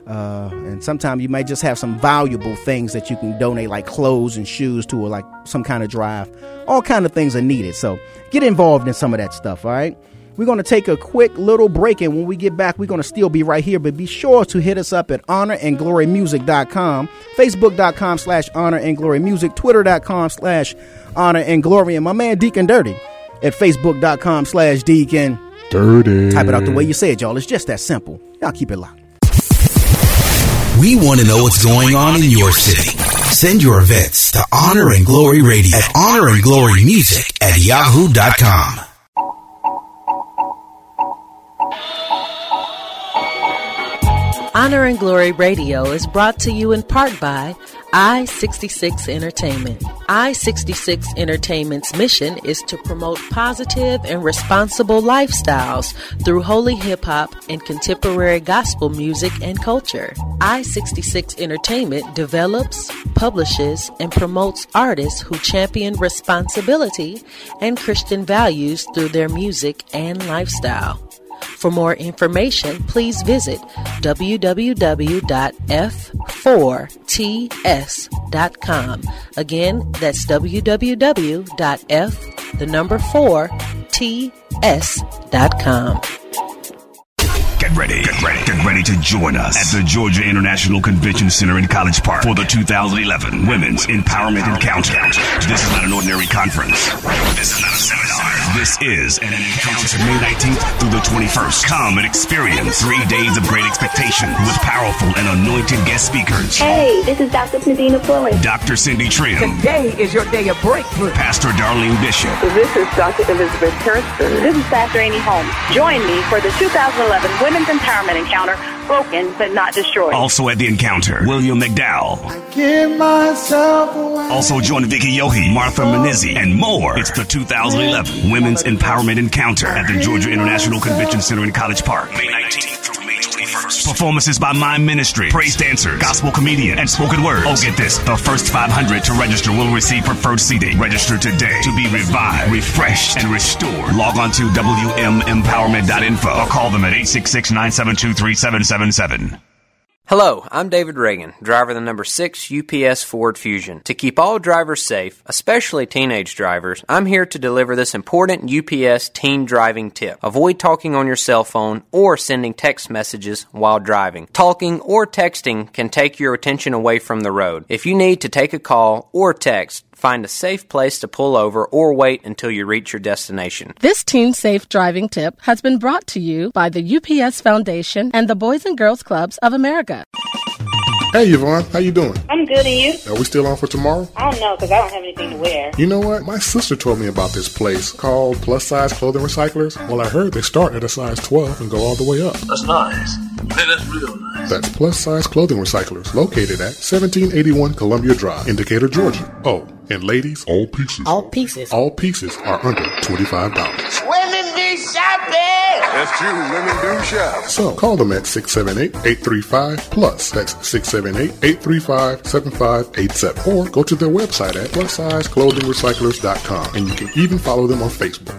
Uh, and sometimes you might just have some valuable things that you can donate, like clothes and shoes to, or like some kind of drive. All kind of things are needed. So get involved in some of that stuff. All right. We're going to take a quick little break, and when we get back, we're going to still be right here. But be sure to hit us up at honorandglorymusic.com, facebook.com slash honor and glory music, twitter.com slash honor and my man Deacon Dirty at facebook.com slash Deacon Dirty. Type it out the way you say it, y'all. It's just that simple. Y'all keep it locked. We want to know what's going on in your city. Send your events to Honor and Glory Radio at Honor and Glory Music at yahoo.com. Honor and Glory Radio is brought to you in part by I 66 Entertainment. I 66 Entertainment's mission is to promote positive and responsible lifestyles through holy hip hop and contemporary gospel music and culture. I 66 Entertainment develops, publishes, and promotes artists who champion responsibility and Christian values through their music and lifestyle. For more information, please visit www.f4ts.com. Again, that's www.f the number 4 ts.com. Get ready, get ready, get ready to join us at the Georgia International Convention Center in College Park for the 2011 Women's Empowerment Encounter. This is not an ordinary conference. This is not a seminar. This is an encounter May 19th through the 21st. Come and experience three days of great expectation with powerful and anointed guest speakers. Hey, this is Dr. Medina Fuller. Dr. Cindy Trimm, Today is your day of breakthrough. Pastor Darlene Bishop, This is Dr. Elizabeth Harrison. This is Pastor Amy Holmes. Join me for the 2011 Women's Empowerment Encounter, Broken but Not Destroyed. also at the encounter, William McDowell. Give myself away. Also join Vicky Yohe, Martha Munizzi, and more. It's the 2011 Women's Empowerment Encounter at the Georgia International Convention Center in College Park, May 19th through May 21st. Performances by Mime Ministry, praise dancers, gospel comedian, and spoken word. Oh, get this. The first 500 to register will receive preferred seating. Register today to be revived, refreshed, and restored. Log on to WMEmpowerment.info or call them at 866 972 3777. Hello, I'm David Ragan, driver of the number 6 UPS Ford Fusion. To keep all drivers safe, especially teenage drivers, I'm here to deliver this important UPS teen driving tip. Avoid talking on your cell phone or sending text messages while driving. Talking or texting can take your attention away from the road. If you need to take a call or text, find a safe place to pull over or wait until you reach your destination. This Teen Safe Driving Tip has been brought to you by the UPS Foundation and the Boys and Girls Clubs of America. Hey, Yvonne, how you doing? I'm good, and you? Are we still on for tomorrow? I don't know, because I don't have anything to wear. You know what? My sister told me about this place called Plus Size Clothing Recyclers. Well, I heard they start at a size 12 and go all the way up. That's nice. Man, that's real nice. That's Plus Size Clothing Recyclers, located at 1781 Columbia Drive, in Decatur, Georgia. Oh, and ladies, all pieces. All pieces. All pieces are under $25. Women be shopping. That's true. Women do shop. So call them at 678-835-PLUS. That's 678-835-7587. Or go to their website at plussizeclothingrecyclers.com. And you can even follow them on Facebook.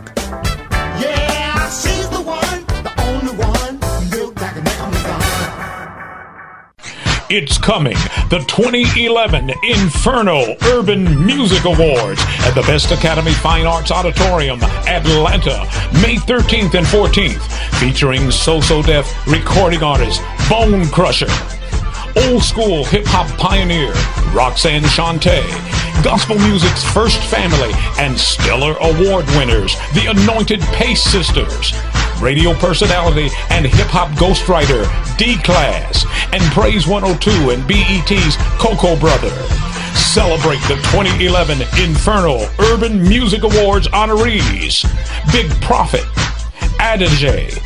It's coming. The 2011 Inferno Urban Music Awards at the Best Academy Fine Arts Auditorium, Atlanta, May 13th and 14th, featuring So-So Def recording artist Bone Crusher, old school hip hop pioneer Roxanne Shante, gospel music's first family and stellar award winners, the Anointed Pace Sisters, radio personality and hip hop ghostwriter D Class, and Praise 102 and BET's Coco Brother. Celebrate the 2011 Inferno Urban Music Awards honorees Big Prophet, Adage,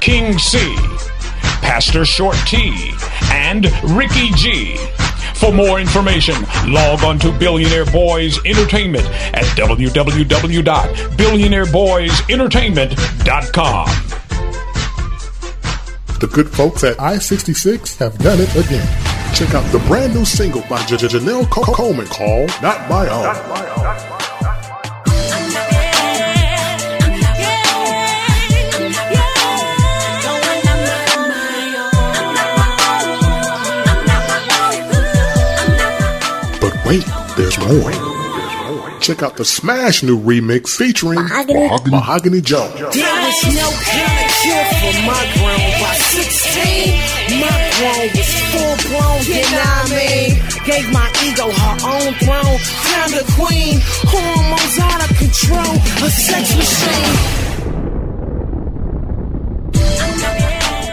King C, Pastor Short T, and Ricky G. For more information, log on to Billionaire Boys Entertainment at www.billionaireboysentertainment.com. The good folks at I 66 have done it again. Check out the brand new single by Janelle Coleman called Not My Own. But there's more. Check out the Smash new remix featuring Mahogany. Mahogany, Mahogany Joe. There was no kind of cure for my grown by 16. My grown was full blown, you know what I mean? Gave my ego her own throne. Found a queen, hormones out of control. A sex machine.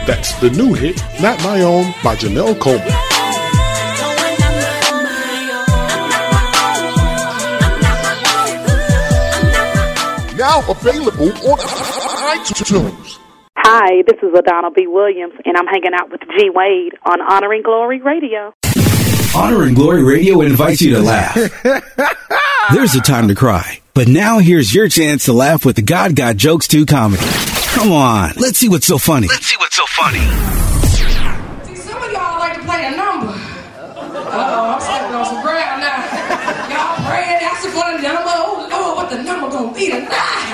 That's the new hit, Not My Own by Janelle Coleman. Now available on iTunes. Hi, this is Adonna B. Williams, and I'm hanging out with G. Wade on Honor and Glory Radio. Honor and Glory Radio invites you to laugh. There's a time to cry, but now here's your chance to laugh with the God Got Jokes 2 comedy. Come on, let's see what's so funny. Let's see what's so funny. See, Some of y'all like to play a number. Uh-oh, I'm stepping on some ground now. Y'all praying, asking for the number. Oh, Lord, what gonna be tonight?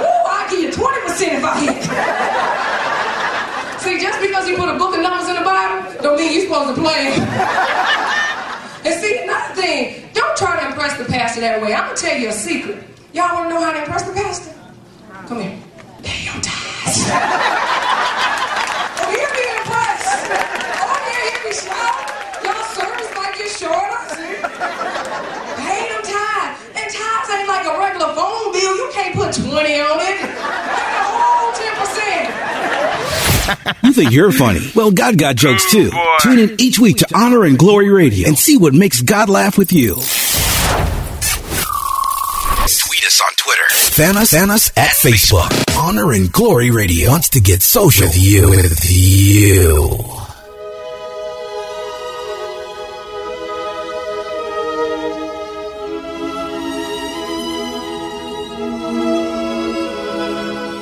Ooh, I'll give you 20% if I hit. See, just because you put a book of numbers in the Bible, don't mean you're supposed to play. and see, another thing, don't try to impress the pastor that way. I'm gonna tell you a secret. Y'all wanna know how to impress the pastor? Come here. Pay your tithes. oh, you're being impressed. Oh, yeah, hear me shout. Y'all service might get shorter. See? Pay them tithes. And tithes ain't like a regular phone bill. You can't put 20 on it. Pay the whole 10%. You think you're funny? Well, God got jokes too. Tune in each week to Honor and Glory Radio and see what makes God laugh with you. Tweet us on Twitter. Fan us, fan us at Facebook. Honor and Glory Radio wants to get social with you. With you.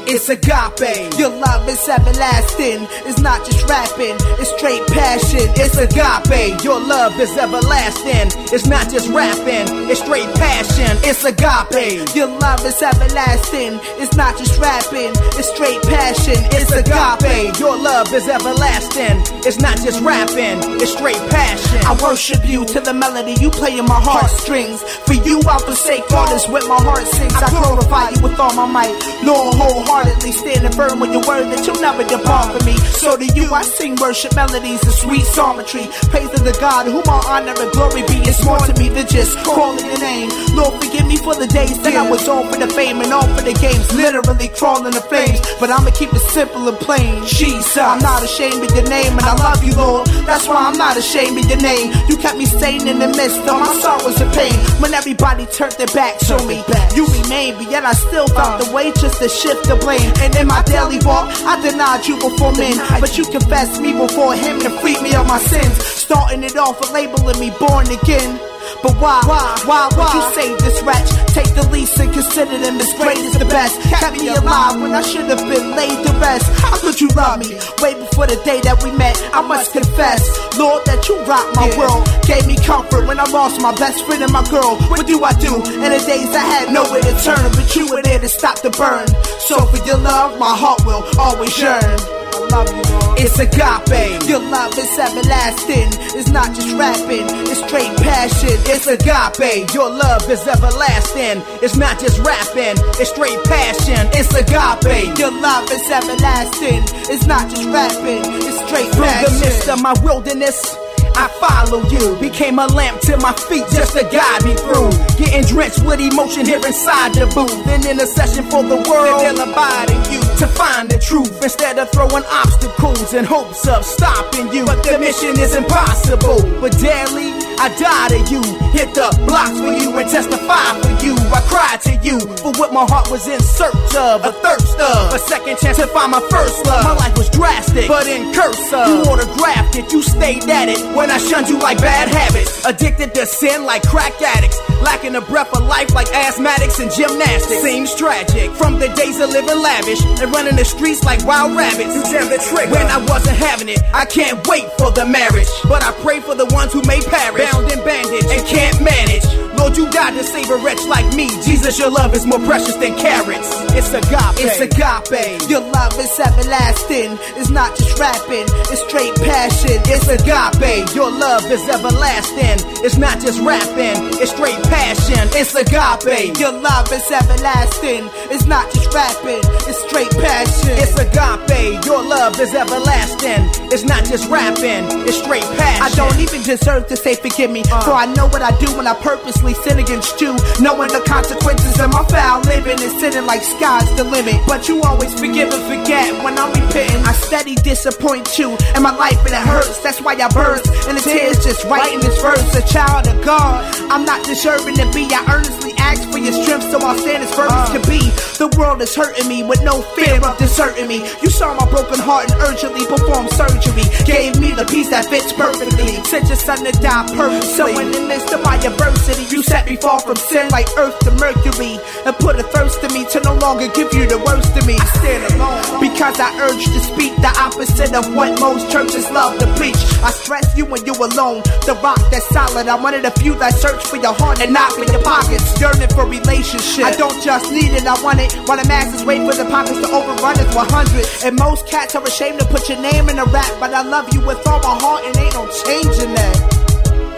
It's agape. Your love is everlasting. It's not just rapping, it's straight passion. It's agape. Your love is everlasting. It's not just rapping, it's straight passion. It's agape. Your love is everlasting. It's not just rapping, it's straight passion. It's agape. Your love is everlasting. It's not just rapping, it's straight passion. I worship you to the melody you play in my heartstrings. For you, I'll forsake all this with my heart sings. I glorify you with all my might. Lord, wholeheartedly standing firm with your word that you'll never depart from me. So to you, I sing worship melodies and sweet psalmistry. Praise to the God whom all honor and glory be. It's more to me than just calling your name. Lord, forgive me for the days that I was all for the fame and all for the games. Literally crawling the flames. But I'ma keep it simple and plain. Jesus, I'm not ashamed of your name and I love you, Lord. That's why I'm not ashamed of your name. You kept me sane in the midst of my sorrows and pain. When everybody turned their backs on me, you remained, but yet I still found the way just to shift the blame. And in my daily walk, I denied you before men, but you confessed me before him to free me of my sins. Starting it off with labeling me born again. But why, why, why would you save this wretch? Take the least and consider them as great as the best. Kept me alive when I should have been laid to rest. How could you love me? Way before the day that we met, I must confess, Lord, that you rocked my world. Gave me comfort when I lost my best friend and my girl. What do I do? In the days I had nowhere to turn, but you were there to stop the burn. So for your love, my heart will always yearn. I love you, Lord. It's agape. Your love is everlasting. It's not just rapping, it's straight passion. It's agape. Your love is everlasting. It's not just rapping, it's straight passion. It's agape. Your love is everlasting. It's not just rapping, it's straight Through passion. the midst of my wilderness, I follow you. Became a lamp to my feet just to guide me through. Getting drenched with emotion here inside the booth. An intercession for the world. And they'll abide in you to find the truth instead of throwing obstacles in hopes of stopping you. But the mission is impossible. But daily, I die to you, hit the blocks for you and testify for you. I cried to you for what my heart was in search of, a thirst of, a second chance to find my first love. My life was drastic, but in cursive. You autographed it, you stayed at it when I shunned you like bad habits. Addicted to sin like crack addicts, lacking the breath of life like asthmatics and gymnastics. Seems tragic from the days of living lavish and running the streets like wild rabbits. You jammed the trigger when I wasn't having it. I can't wait for the marriage, but I pray for the ones who may perish, and bandaged and can't manage. Lord, you died to save a wretch like me. Jesus, your love is more precious than carats. It's agape. It's agape. Your love is everlasting. It's not just rapping. It's straight passion. It's agape. Your love is everlasting. It's not just rapping. It's straight passion. It's agape. Your love is everlasting. It's not just rapping. It's straight passion. It's agape. Your love is everlasting. It's not just rapping. It's straight passion. I don't even deserve to say forgive me. Uh. For I know what I do when I purposely sin against you. Knowing the consequences of my foul living and sinning like sky's the limit. But you always forgive and forget when I'm repenting. I steady disappoint you and my life and it hurts. That's why I burst and the tears just writing this verse. A child of God, I'm not deserving to be. I earnestly ask for your strength so I'll stand as firm as can be. The world is hurting me with no fear of deserting me. You saw my broken heart and urgently performed surgery. Gave me the peace that fits perfectly. Sent your son to die purposely. So in the midst of my adversity, you set me far from sin like earth to mercury. And put a thirst in me to no longer give you the worst of me. I stand alone because I urge to speak the opposite of what most churches love to preach. I stress you when you alone. The rock that's solid. I'm one of the few that search for your heart and not for your pockets. Yearning for relationship. I don't just need it, I want it. While the masses wait for the pockets to overrun it's 100. And most cats are ashamed to put your name in a rap. But I love you with all my heart and ain't no changing that.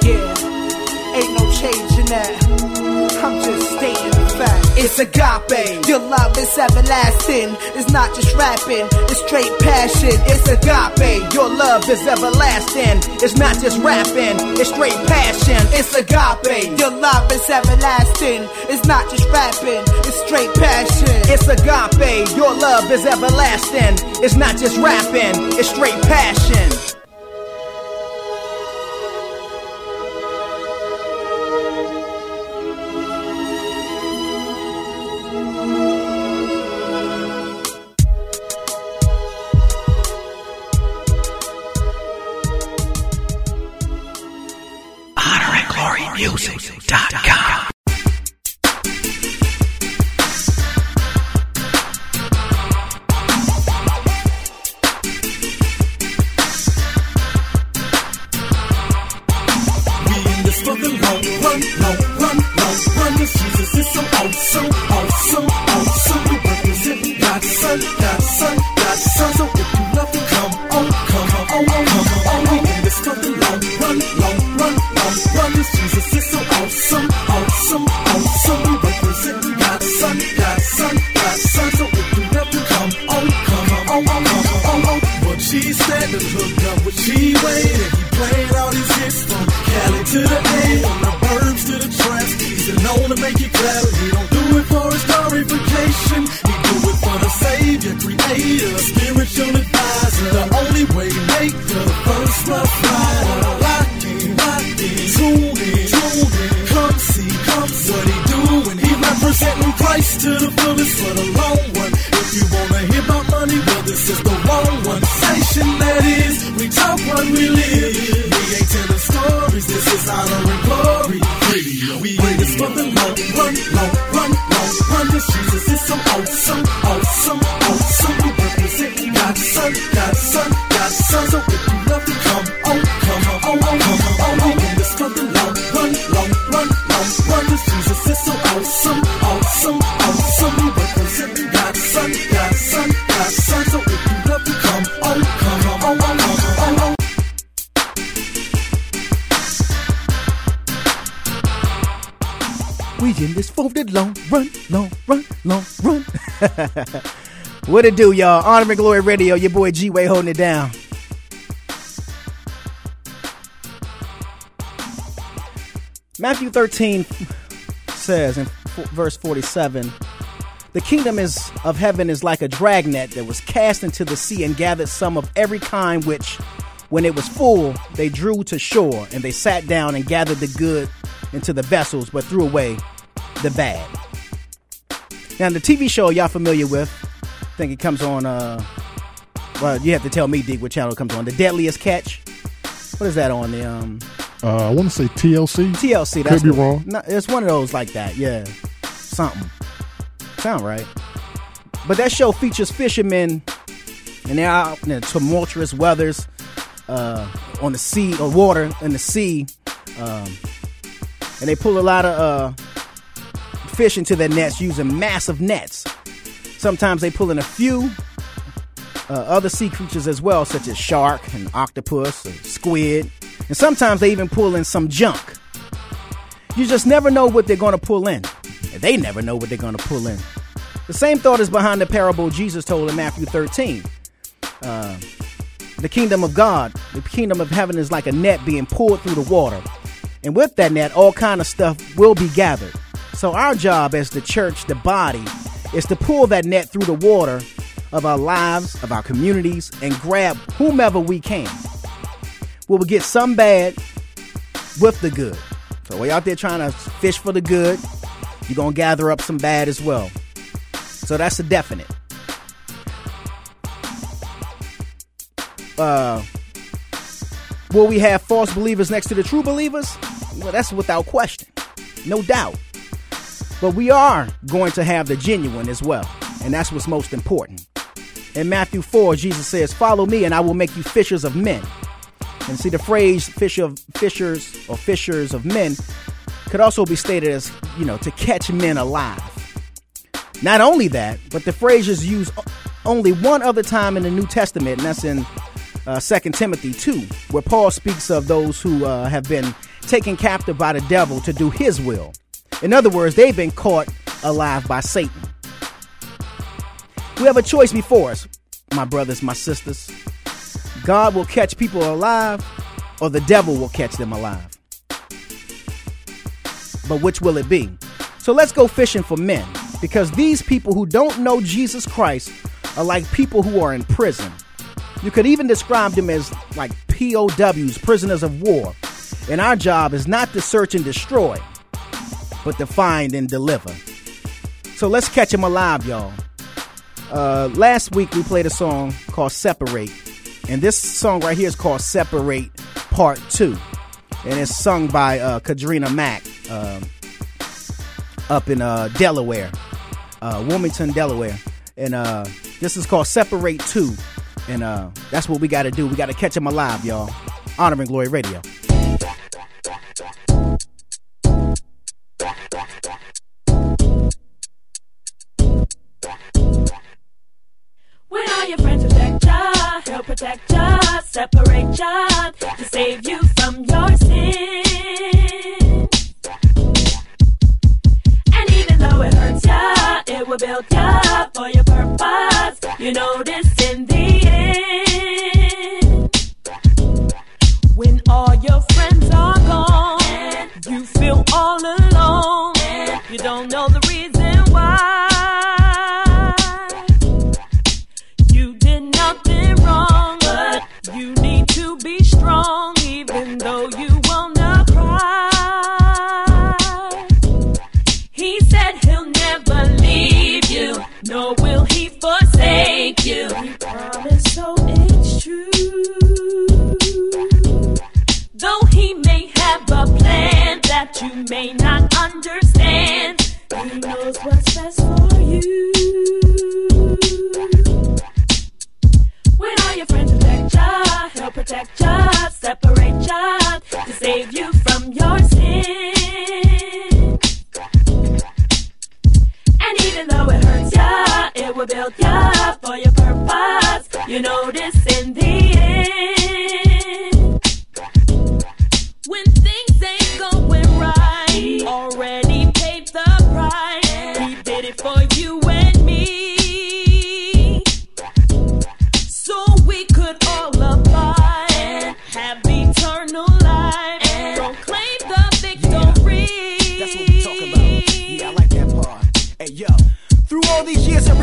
Yeah, ain't no changing I'm just stating fact. It's agape. Your love is everlasting. It's not just rapping, it's straight passion. It's agape. Your love is everlasting. It's not just rapping, it's straight passion. It's agape. Your love is everlasting. It's not just rapping, it's straight passion. It's agape. Your love is everlasting. It's not just rapping, it's straight passion. What it do, y'all? Honor and Glory Radio, your boy G Wade holding it down. Matthew 13 says in verse 47 The kingdom is of heaven is like a dragnet that was cast into the sea and gathered some of every kind which When it was full, they drew to shore, and they sat down and gathered the good into the vessels, but threw away the bad. Now, the TV show y'all familiar with, I think it comes on, uh, well, you have to tell me, Dig, what channel it comes on. The Deadliest Catch? What is that on? The, um, Uh, I want to say TLC. TLC. That's Could be wrong. No, it's one of those like that. Yeah, something. Sound right. But that show features fishermen, and they're out in the tumultuous weathers uh, on the sea or water in the sea, um, and they pull a lot of uh, fish into their nets using massive nets. Sometimes they pull in a few uh, other sea creatures as well, such as shark and octopus and squid. And sometimes they even pull in some junk. You just never know what they're going to pull in. And they never know what they're going to pull in. The same thought is behind the parable Jesus told in Matthew 13. Uh, the kingdom of God, the kingdom of heaven is like a net being pulled through the water. And with that net, all kind of stuff will be gathered. So our job as the church, the body, is to pull that net through the water of our lives, of our communities, and grab whomever we can. We will get some bad with the good. So we out there trying to fish for the good. You're gonna gather up some bad as well. So that's a definite. Uh, will we have false believers next to the true believers? Well, that's without question, no doubt. But we are going to have the genuine as well, and that's what's most important. In Matthew 4, Jesus says, Follow me, and I will make you fishers of men. And see, the phrase fish of fishers or fishers of men could also be stated as, you know, to catch men alive. Not only that, but the phrase is used only one other time in the New Testament, and that's in uh, 2 Timothy 2, where Paul speaks of those who uh, have been taken captive by the devil to do his will. In other words, they've been caught alive by Satan. We have a choice before us, my brothers, my sisters. God will catch people alive, or the devil will catch them alive. But which will it be? So let's go fishing for men, because these people who don't know Jesus Christ are like people who are in prison. You could even describe them as like POWs, prisoners of war. And our job is not to search and destroy, but to find and deliver. So let's catch him alive, y'all. Uh, last week we played a song called Separate. And this song right here is called Separate Part 2. And it's sung by uh, Kadrina Mack um, up in uh, Delaware, uh, Wilmington, Delaware. And uh, this is called Separate 2. And uh, that's what we got to do. We got to catch him alive, y'all. Honor and Glory Radio. When all your friends protect ya, help protect ya, separate ya to save you from your sin. And even though it hurts ya, it will build ya for your purpose. You notice in the end. When all your friends are gone, feel all alone. You don't know the you may not understand, he knows what's best for you. When all your friends protect ya, he'll protect ya, separate ya to save you from your sin. And even though it hurts ya, it will build ya for your purpose. You notice in the end.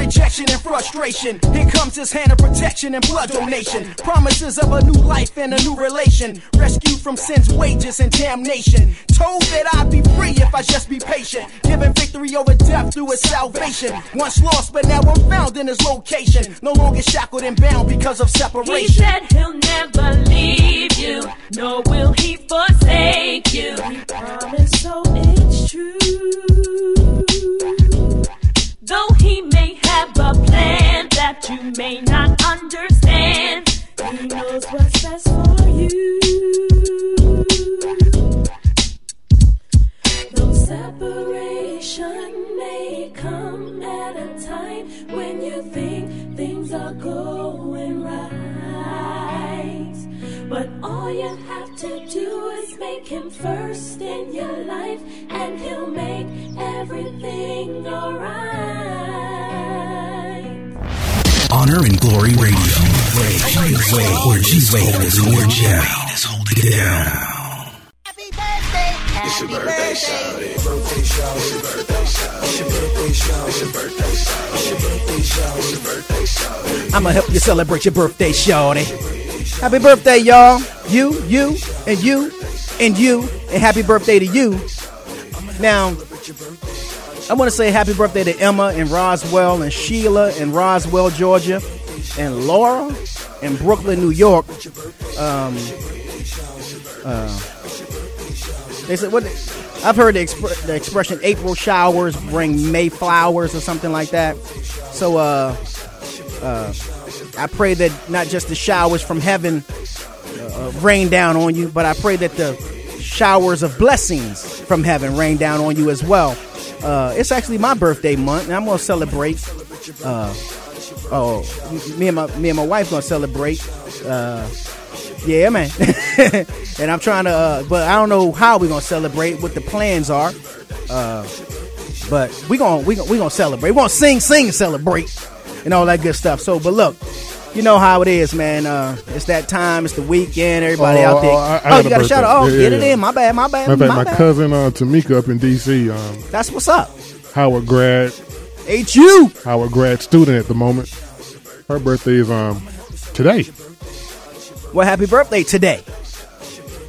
Rejection and frustration. Here comes his hand of protection and blood donation. Promises of a new life and a new relation. Rescue from sin's wages and damnation. Told that I'd be free if I just be patient. Given victory over death through his salvation. Once lost, but now I'm found in his location. No longer shackled and bound because of separation. He said he'll never leave you, nor will he forsake you. He promised, so it's true. Though he a plan that you may not understand, he knows what's best for you. Though separation may come at a time when you think things are going. But all you have to do is make him first in your life, and he'll make everything alright. Honor and Glory Radio. G-Way, where G-Way is your jam. Holding it down. It's your birthday shout. Birthday shout. It's your birthday shout. It's your birthday shout. It's your birthday shout. It's your birthday shout. It's your birthday shout. I'ma help you celebrate your birthday, shorty. Happy birthday, y'all. You, you, and you, and you, and happy birthday to you. Now, I want to say happy birthday to Emma and Roswell and Sheila in Roswell, Georgia, and Laura in Brooklyn, New York. Um, uh, they said what? I've heard the, expr- the expression "April showers bring May flowers" or something like that. So, uh, uh, I pray that not just the showers from heaven uh, rain down on you, but I pray that the showers of blessings from heaven rain down on you as well. Uh, it's actually my birthday month, and I'm gonna celebrate. Uh, oh, me and my me and my wife gonna celebrate. Uh, yeah, man. and I'm trying to, uh, but I don't know how we're gonna celebrate. What the plans are. Uh, but we gonna we gonna we gonna celebrate. We gonna sing, sing, celebrate, and all that good stuff. So, but look, you know how it is, man. Uh, it's that time. It's the weekend. Everybody Oh, out there. oh, I- I oh, you got a shout out. Oh. Yeah, get yeah, it in. My bad. My bad. Matter of fact, my my bad. cousin uh, Tamika up in D.C. Um, That's what's up. Howard grad. HU. Howard grad student at the moment. Her birthday is um today. Well, happy birthday today.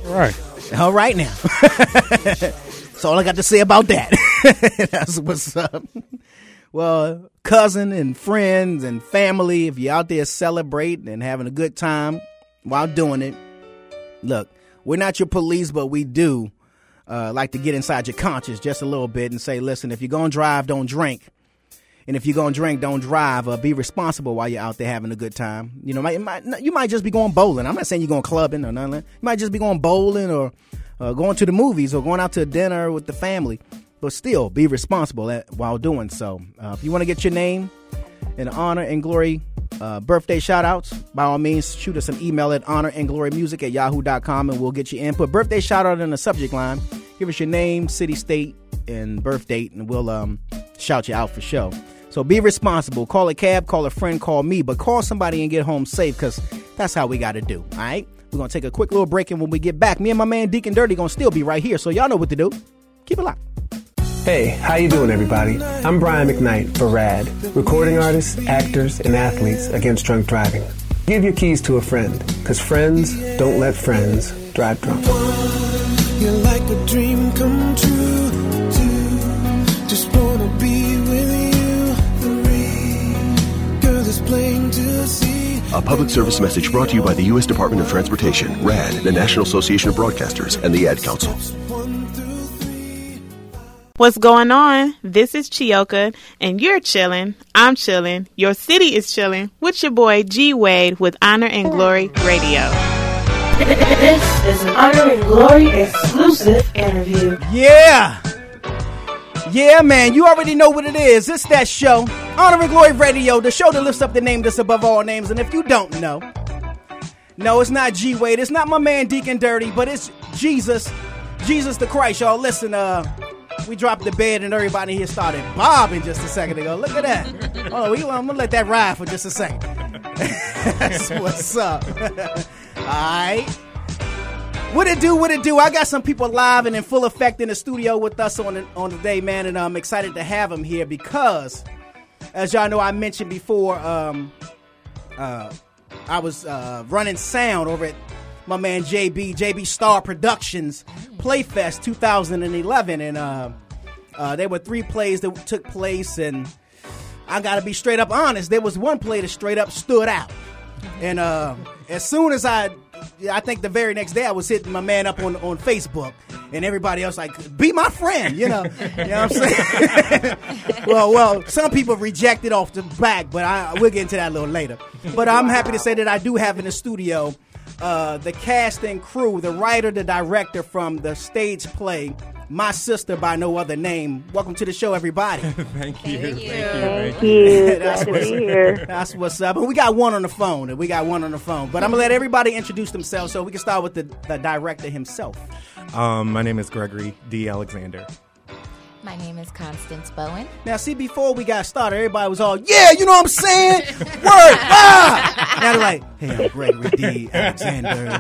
Right. All right now. That's all I got to say about that. That's what's up. Well, cousin and friends and family, if you're out there celebrating and having a good time while doing it, look, we're not your police, but we do uh, like to get inside your conscience just a little bit and say, listen, if you're going to drive, don't drink. And if you're gonna drink, don't drive. Uh, be responsible while you're out there having a good time. You know, might, might, you might just be going bowling. I'm not saying you're going clubbing or nothing. You might just be going bowling or uh, going to the movies or going out to dinner with the family. But still, be responsible at, while doing so. Uh, if you want to get your name in honor and glory uh, birthday shout outs, by all means, shoot us an email at honor and glory music at yahoo.com and we'll get you in. Put birthday shout out in the subject line. Give us your name, city, state, and birth date, and we'll um, shout you out for show. So be responsible. Call a cab, call a friend, call me, but call somebody and get home safe because that's how we got to do. All right? We're going to take a quick little break, and when we get back, me and my man Deacon Dirty going to still be right here. So y'all know what to do. Keep it locked. Hey, how you doing everybody? I'm Brian McKnight for RAD, recording artists, actors, and athletes against drunk driving. Give your keys to a friend, because friends don't let friends drive drunk. You're like a dream come true. Just wanna be with you. Free. Girl, it's plain to see. A public service message brought to you by the U.S. Department of Transportation, RAD, the National Association of Broadcasters, and the Ad Council. What's going on? This is Chioka, and you're chilling. I'm chilling. Your city is chilling with your boy G Wade with Honor and Glory Radio. This is an Honor and Glory exclusive interview. Yeah. Yeah, man, you already know what it is. It's that show, Honor and Glory Radio, the show that lifts up the name that's above all names. And if you don't know, no, it's not G Wade, it's not my man Deacon Dirty, but it's Jesus, Jesus the Christ, y'all. Listen, uh, we dropped the bed and everybody here started bobbing just a second ago. Look at that. Oh, we, I'm gonna let that ride for just a second. What's up. all right. What it do? What it do? I got some people live and in full effect in the studio with us on the, on the day, man, and I'm excited to have them here because as y'all know, I mentioned before, um, uh, I was uh, running sound over at my man JB, JB Star Productions Playfest 2011. And uh, uh, there were three plays that took place. And I got to be straight up honest, there was one play that straight up stood out. And uh, as soon as I, I think the very next day, I was hitting my man up on, on Facebook, and everybody else like, "Be my friend," you know. you know what I'm saying? well, well, some people reject it off the back, but I we'll get into that a little later. But I'm happy to say that I do have in the studio uh, the cast and crew, the writer, the director from the stage play. My sister by no other name. Welcome to the show, everybody. Thank you. Thank you. Thank you. that's, Glad to what's, be here. that's what's up. And we got one on the phone. And we got one on the phone. But I'm gonna let everybody introduce themselves so we can start with the, the director himself. Um, my name is Gregory D. Alexander. My name is Constance Bowen. Now, see, before we got started, everybody was all, "Yeah, you know what I'm saying? Word, ah!" Now they're like, "Hey, I'm Gregory D. Alexander,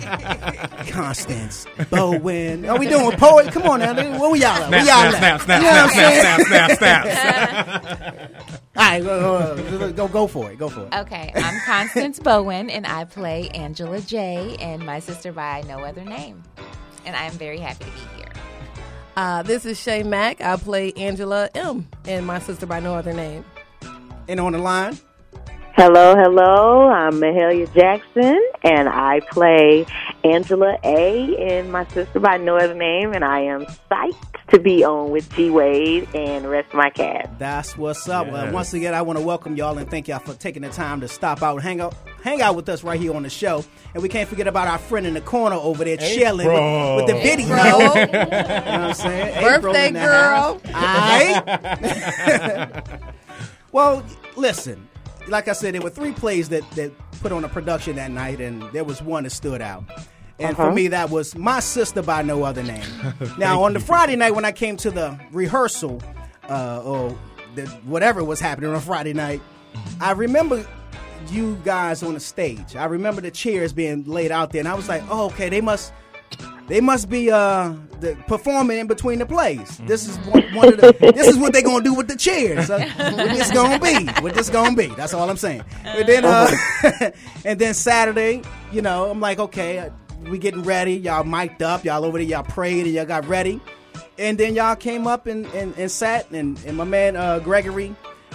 Constance Bowen. Are we doing poet? Come on now, dude. what we y'all at? Snap, we y'all snap, at? snap, You know snap, what I'm snap, snap, snap, All right, go, go, go, go for it. Go for it. Okay, I'm Constance Bowen, and I play Angela J. and my sister by no other name. And I'm very happy to be here. Uh, this is Shay Mack. I play Angela M. and my sister by no other name. And on the line? Hello, hello. I'm Mahalia Jackson, and I play Angela A. and my sister by no other name, and I am psyched to be on with G Wade and the rest of my cast. That's what's up. Yes. once again, I want to welcome y'all and thank y'all for taking the time to stop out and hang out, hang out with us right here on the show. And we can't forget about our friend in the corner over there, chilling with, with the video. April. you know what I'm saying? Birthday girl. house. All right. well, listen. Like I said, there were three plays that that put on a production that night, and there was one that stood out. And for Uh-huh. me, that was my sister by no other name. now, on the Friday night when I came to the rehearsal, uh, or the, whatever was happening on Friday night, I remember you guys on the stage. I remember the chairs being laid out there, and I was like, "Oh, okay, they must." They must be uh, the, performing in between the plays. This is one, one of the. This is what they're gonna do with the chairs. Uh, what this gonna be? What this gonna be? That's all I'm saying. And then, uh, and then Saturday, you know, I'm like, okay, uh, we getting ready. Y'all mic'd up. Y'all over there. Y'all prayed and y'all got ready. And then y'all came up and, and, and sat, and, and my man uh, Gregory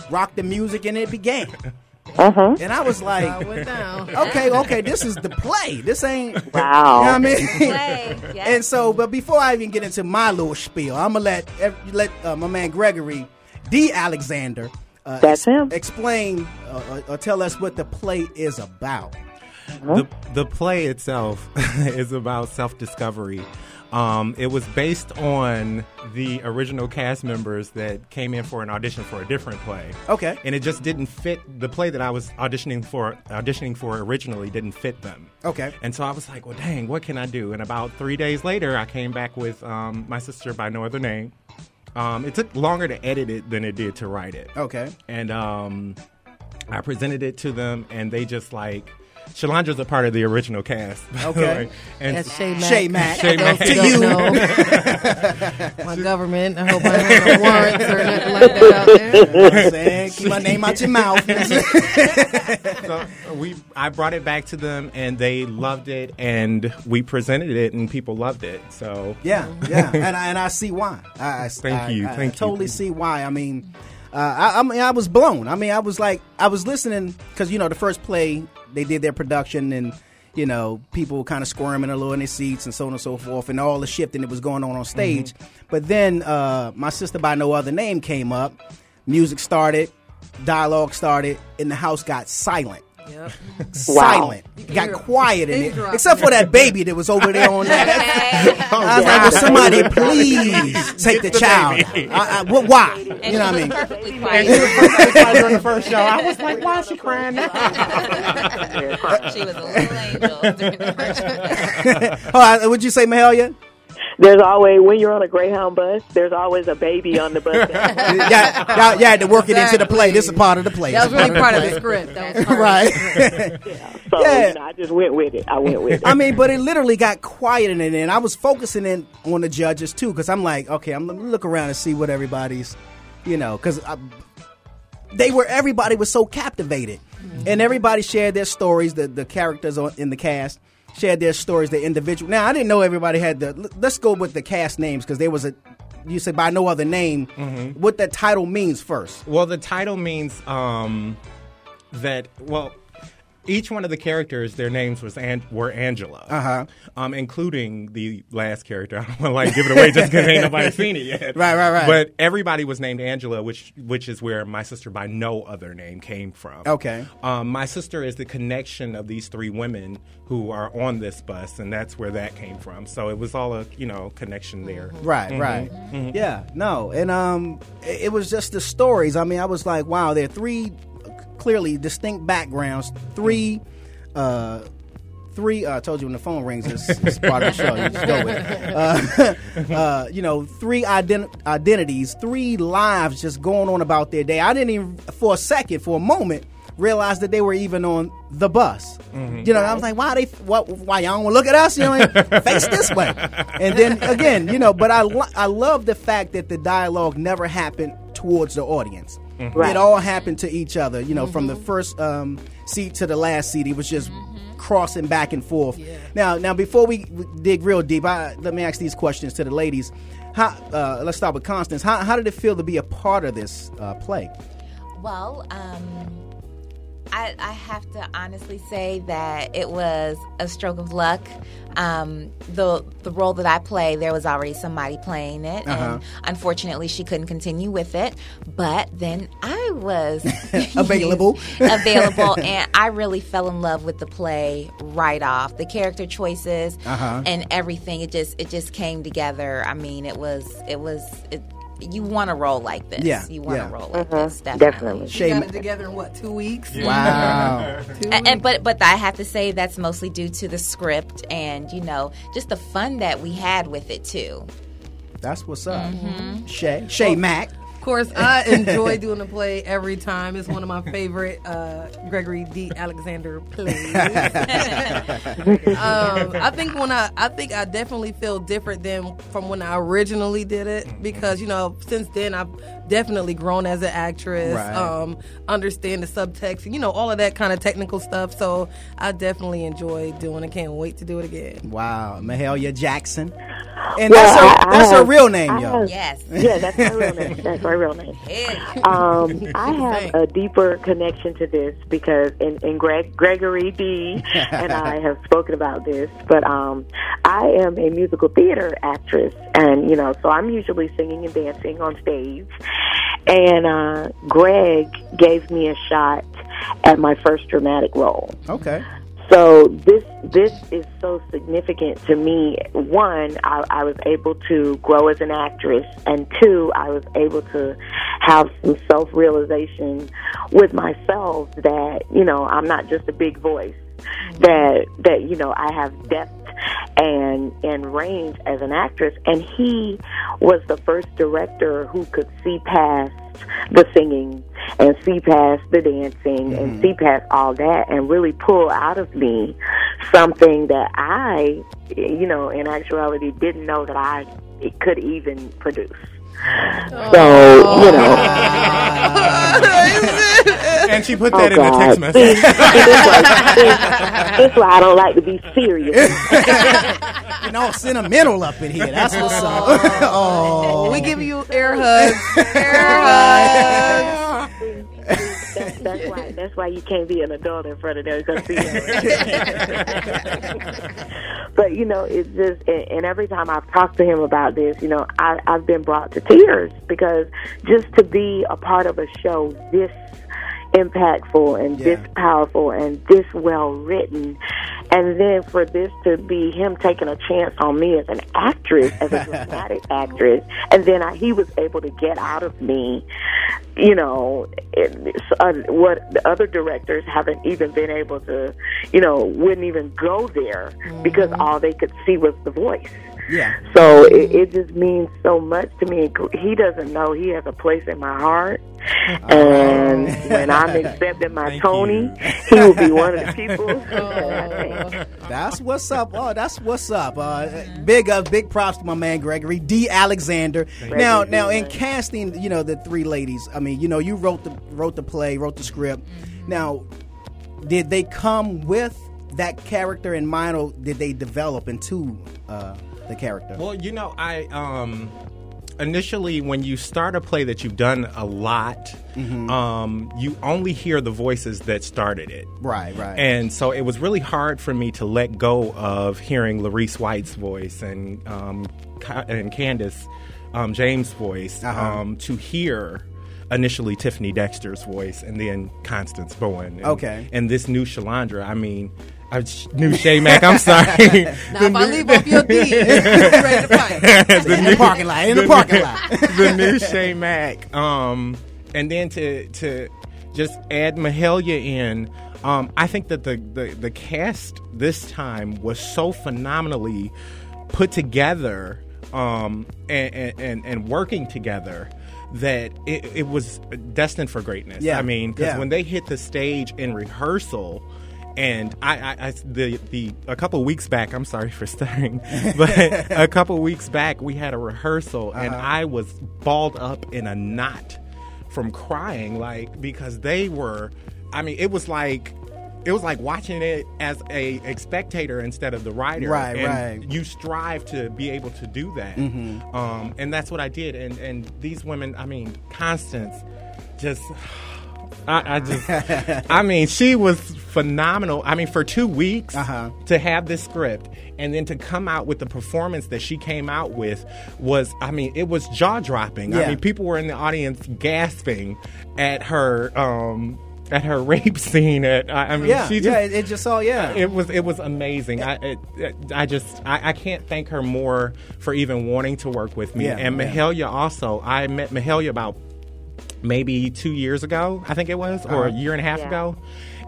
rocked the music, and it began. Uh-huh. And I was like, okay, okay, this is the play. This ain't. Wow. You know what I mean? Play, yes. And so, but before I even get into my little spiel, I'm gonna let let uh, my man Gregory D. Alexander. Uh, That's him. Explain uh, or, or tell us what the play is about. The, the play itself is about self discovery. Um, it was based on the original cast members that came in for an audition for a different play. Okay. And it just didn't fit the play that I was auditioning for auditioning for originally didn't fit them. Okay. And so I was like, well, dang, what can I do? And about three days later, I came back with um, my sister by no other name. Um, it took longer to edit it than it did to write it. Okay. And um, I presented it to them, and they just like. Shalandra's a part of the original cast. Okay. way. And That's Shay Mack. Shay Mack. Shay Mack. who don't know. My government. I hope I don't have no warrants or nothing like that out there. You know what I'm saying? Keep my name out your mouth. so we I brought it back to them and they loved it and we presented it and people loved it. So Yeah, yeah, and I, and I see why. I, I Thank I- you, I, thank you. totally see why. I mean, uh, I, I mean, I was blown. I mean, I was like, I was listening because you know the first play they did their production and you know people were kind of squirming a little in their seats and so on and so forth and all the shifting that was going on on stage. But then uh, my sister by no other name came up, music started, dialogue started, and the house got silent. Yep. Silent. You got hear- quiet in it, except for that baby that was over there on that. I was like, oh, "Will somebody please take the child?" I, I, well, why? You know what I mean? perfectly And she was perfectly quiet during the first show. I was like, why is she crying now? she was a little angel during the first show. All right, would you say Mahalia? There's always when you're on a Greyhound bus, there's always a baby on the bus. yeah, y'all, y'all had to work it into the play. This is part of the play. That was really part of the play. script. That was part right. So you know, I just went with it. I went with it. I mean, but it literally got quiet in it, and I was focusing in on the judges too, because I'm like, okay, I'm gonna look around and see what everybody's, you know, because they were everybody was so captivated, mm-hmm. and everybody shared their stories. The the characters on, in the cast shared their stories, their individual. Now I didn't know everybody had the. Let's go with the cast names because there was a. You said by no other name. What that title means first. Well, the title means um, that well, each one of the characters, their names was An- were Angela, Uh-huh. um, including the last character. I don't want to like give it away just because ain't nobody seen it yet. Right, right, right. But everybody was named Angela, which which is where my sister by no other name came from. Okay. Um, my sister is the connection of these three women who are on this bus, and that's where that came from. So it was all a you know connection there. Right, Mhm. right. Mhm. Yeah, no, and um, it, it was just the stories. I mean, I was like, wow, there are three clearly distinct backgrounds. Three, uh, three. Uh, I told you when the phone rings, it's, it's part of the show. You just go with it. Uh, uh, you know, three ident- identities, three lives just going on about their day. I didn't even, for a second, for a moment. Realize that they were even on the bus. Mhm. You know, I was like, why they, what, why y'all wanna look at us? You know, face this way. And then again, you know, but I, lo- I love the fact that the dialogue never happened towards the audience. Mhm. Right. It all happened to each other. You know, from the first um, seat to the last seat, it was just crossing back and forth. Now, now before we dig real deep, I, let me ask these questions to the ladies. How, uh, let's start with Constance. How, how did it feel to be a part of this uh, play? Well, um, I, I have to honestly say that it was a stroke of luck. Um, the the role that I play, there was already somebody playing it, Uh-huh. and unfortunately, she couldn't continue with it. But then I was Available. available, and I really fell in love with the play right off. The character choices Uh-huh. and everything. It just it just came together. I mean, it was it was. It, you want to roll like this. Yeah, you want to yeah. roll like Mhm. this. Definitely. Definitely. She got it together in what two weeks? Wow. Two and, and- but but I have to say that's mostly due to the script and you know just the fun that we had with it too. That's what's up. Mhm. Shay, Shay Mack. Of course, I enjoy doing the play every time. It's one of my favorite uh, Gregory D. Alexander plays. um, I think when I, I think I definitely feel different than from when I originally did it because you know since then I've definitely grown as an actress, Right. um, understand the subtext, you know all of that kind of technical stuff. So I definitely enjoy doing it. Can't wait to do it again. Wow, Mahalia Jackson. And Well, that's her, I- I that's her real name, I yo. have- Yes. Yeah, that's my real name. That's my real name. Um, I have a deeper connection to this because in, in Greg, Gregory D and I have spoken about this, but um, I am a musical theater actress, and you know, so I'm usually singing and dancing on stage. And uh, Greg gave me a shot at my first dramatic role. Okay. So this this is so significant to me. One, I, I was able to grow as an actress, and two, I was able to have some self realization with myself that you know I'm not just a big voice. That that you know I have depth and and range as an actress, and he was the first director who could see past the singing and see past the dancing and mm-hmm. see past all that and really pull out of me something that I, you know, in actuality didn't know that I could even produce. So, you know. and she put Oh, that in the God. text message. See, this, why, why I don't like to be serious. and all sentimental up in here. That's what's up. oh, We give you air hugs. Air hugs. That's, why. That's why you can't be an adult in front of them. Cause see, but you know, it's just. And, and every time I've talked to him about this, you know, I, I've been brought to tears because just to be a part of a show this impactful and this powerful and this well written and then for this to be him taking a chance on me as an actress as a dramatic actress and then I, he was able to get out of me you know it, uh, what the other directors haven't even been able to you know wouldn't even go there because all they could see was the voice Yeah. So it, it just means so much to me. He doesn't know he has a place in my heart. And when I'm accepting my Tony, he will be one of the people. That's what's up. Oh, that's what's up. Uh, big up, big props to my man Gregory D. Alexander. now, Gregory, now in casting, you know the three ladies. I mean, you know, you wrote the wrote the play, wrote the script. Now, did they come with that character in mind, or did they develop into uh, the character? Well, you know, I um initially when you start a play that you've done a lot, Mm-hmm. um, you only hear the voices that started it. Right, right. And so it was really hard for me to let go of hearing Larice White's voice and um, and Candace um, James' voice Uh-huh. um, to hear initially Tiffany Dexter's voice and then Constance Bowen. And, Okay. And this new Shalandra, I mean, I new Shay Mack. I'm sorry. Now, if I leave off your D, ready to fight. In the parking lot, in the parking lot. the new Shay Mack. Um, and then to to just add Mahalia in. Um, I think that the, the the cast this time was so phenomenally put together um, and, and, and and working together that it, it was destined for greatness. Yeah, I mean, because yeah. when they hit the stage in rehearsal, and I, I, I the the a couple weeks back, I'm sorry for stuttering, but a couple weeks back we had a rehearsal, and Uh-huh. I was balled up in a knot from crying, like because they were. I mean, it was like. It was like watching it as a, a spectator instead of the writer. Right, and right. You strive to be able to do that, Mhm. um, and that's what I did. And and these women, I mean, Constance, just I, I just, I mean, she was phenomenal. I mean, for two weeks Uh-huh. to have this script and then to come out with the performance that she came out with was, I mean, it was jaw dropping. I mean, people were in the audience gasping at her, um, at her rape scene. At I I mean, yeah, she just, yeah. It, it just all yeah. it was it was amazing. I it, it- I just I, I can't thank her more for even wanting to work with me. Yeah, and yeah. Mahalia also. I met Mahalia about maybe two years ago, I think it was, or a Uh-huh. year and a half Yeah. ago,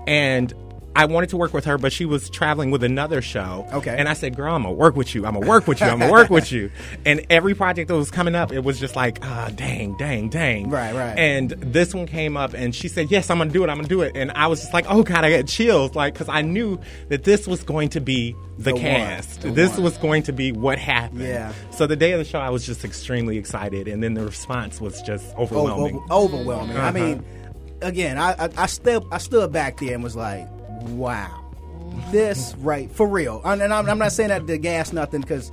and. I wanted to work with her, but she was traveling with another show. Okay. And I said, girl, I'm going to work with you. I'm going to work with you. I'm going to work with you. And every project that was coming up, it was just like, ah, dang, dang, dang. Right, right. And this one came up and she said, Yes, I'm going to do it. I'm going to do it. And I was just like, Oh, God, I got chills. Like, because I knew that this was going to be the, The cast. The this one. was going to be what happened. Yeah. So the day of the show, I was just extremely excited. And then the response was just overwhelming. o- overwhelming. I Uh-huh. mean, again, I, I I still I stood back there and was like, wow, this right for real. And and I'm, I'm not saying that to gas nothing because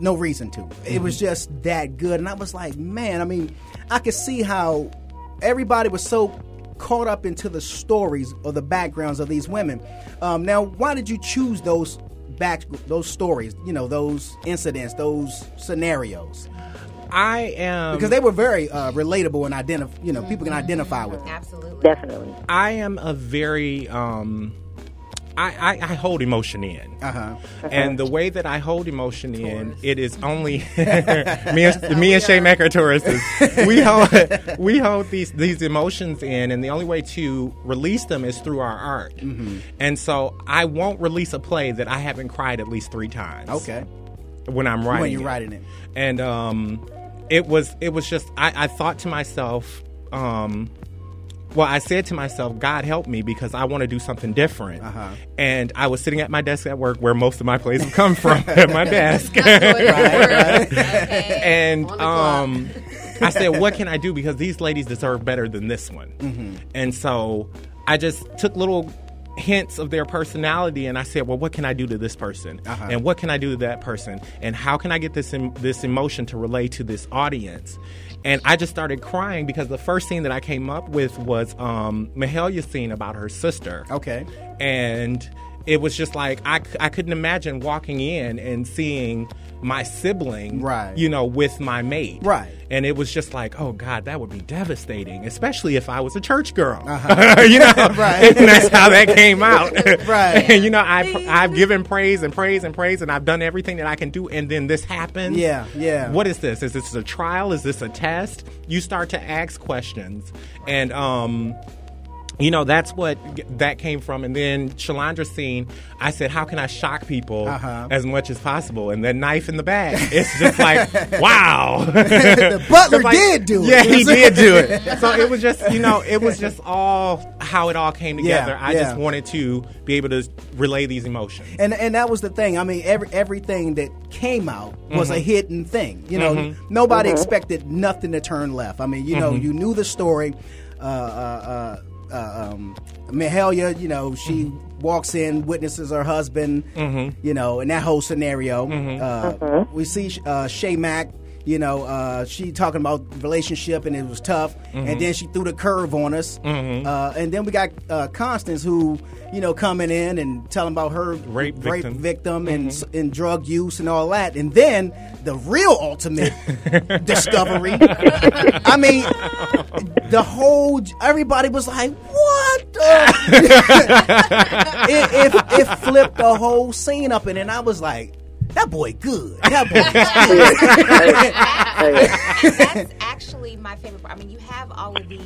no reason to. It was just that good, and I was like, man. I mean, I could see how everybody was so caught up into the stories or the backgrounds of these women. Um, now, why did you choose those back those stories? You know, those incidents, those scenarios. I am because they were very uh, relatable and identify. You know, people can identify with. Them. Absolutely, definitely. I am a very um I, I, I hold emotion in. Uh-huh. And the way that I hold emotion in, it is only me and me and Shay Mack are Tauruses. We hold we hold these these emotions in, and the only way to release them is through our art. Mm-hmm. And so I won't release a play that I haven't cried at least three times. Okay. When I'm writing, When you're it. writing it. and um, it was it was just I, I thought to myself, um, well, I said to myself, God help me because I want to do something different. Uh-huh. And I was sitting at my desk at work where most of my plays have come from at my desk. and um, I said, what can I do? Because these ladies deserve better than this one. Mm-hmm. And so I just took little hints of their personality and I said, well, what can I do to this person? Uh-huh. And what can I do to that person? And how can I get this em- this emotion to relay to this audience? And I just started crying because the first scene that I came up with was um, Mahalia's scene about her sister. Okay. And it was just like, I, I couldn't imagine walking in and seeing my sibling, Right. you know, with my mate. Right. And it was just like, oh God, that would be devastating, especially if I was a church girl. Uh-huh. you know, Right. And that's how that came out. Right. And you know, I I've given praise and praise and praise, and I've done everything that I can do, and then this happens. Yeah, yeah. What is this? Is this a trial? Is this a test? You start to ask questions, and um. You know that's what that came from and then Shalandra's scene I said how can I shock people Uh-huh. as much as possible and then knife in the bag it's just like wow The butler like- did do it. yeah he did do it so it was just you know it was just all how it all came Yeah, together I yeah. just wanted to be able to relay these emotions And and that was the thing. I mean, every everything that came out was a Mhm. hidden thing. You know, Mhm. nobody Mhm. expected nothing to turn left. I mean, you know, Mhm. you knew the story. Uh, uh, uh, um, Mahalia, you know, she walks in, witnesses her husband. Mhm. You know, in that whole scenario, Mm-hmm. uh, we see uh, Shay Mack. You know, uh, she talking about relationship and it was tough, Mhm. and then she threw the curve on us. Mhm. Uh, and then we got uh, Constance, who you know coming in and telling about her Rape victim. victim and, Mhm. and drug use and all that. And then the real ultimate discovery. I mean, the whole everybody was like, "What?" the-" it, it, it flipped the whole scene up, and then I was like. That boy good. That boy That's actually my favorite part. I mean, you have all of these.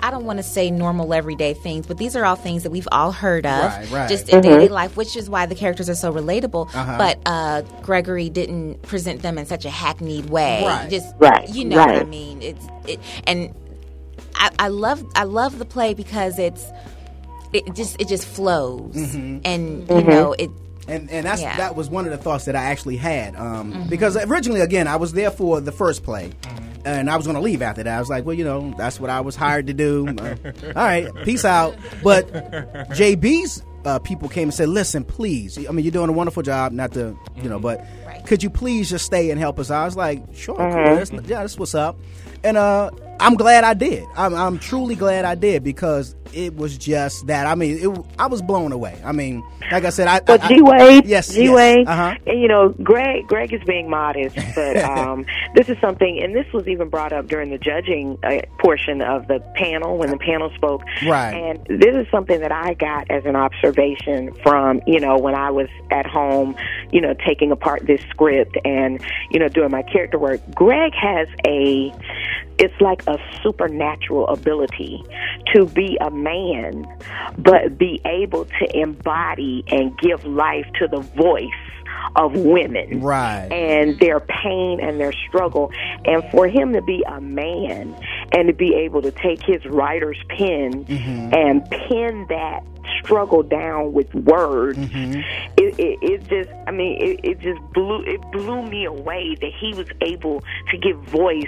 I don't want to say normal everyday things, but these are all things that we've all heard of, Right, right. just in Mhm. daily life, which is why the characters are so relatable. Uh-huh. But uh, Gregory didn't present them in such a hackneyed way. Right. Just Right, you know what I mean. It's it, and I, I love I love the play because it's it just it just flows, Mhm. and you know it. And and that's Yeah. that was one of the thoughts that I actually had um, Mhm. because originally again I was there for the first play. And I was going to leave after that. I was like, well, you know, that's what I was hired to do. Uh, all right, peace out. But JB's uh, people came and said, listen, please. I mean, you're doing a wonderful job. Not to, you know, but could you please just stay and help us? I was like, sure, cool. Mhm. That's, yeah, that's what's up. And uh, I'm glad I did. I'm, I'm truly glad I did because it was just that. I mean, it, I was blown away. I mean, like I said, I. Well, G Wade, Yes, G yes. Wade, Uh-huh. and you know, Greg, Greg is being modest, but um, this is something, and this was even brought up during the judging uh, portion of the panel when the panel spoke. Right. And this is something that I got as an observation from, you know, when I was at home, you know, taking apart this script and, you know, doing my character work. Greg has a, it's like a supernatural ability to be a man, but be able to embody and give life to the voice of women Right. and their pain and their struggle. And for him to be a man and to be able to take his writer's pen Mm-hmm. and pen that struggle down with words, Mm-hmm. it, it, it just, I mean, it, it just blew, it blew me away that he was able to give voice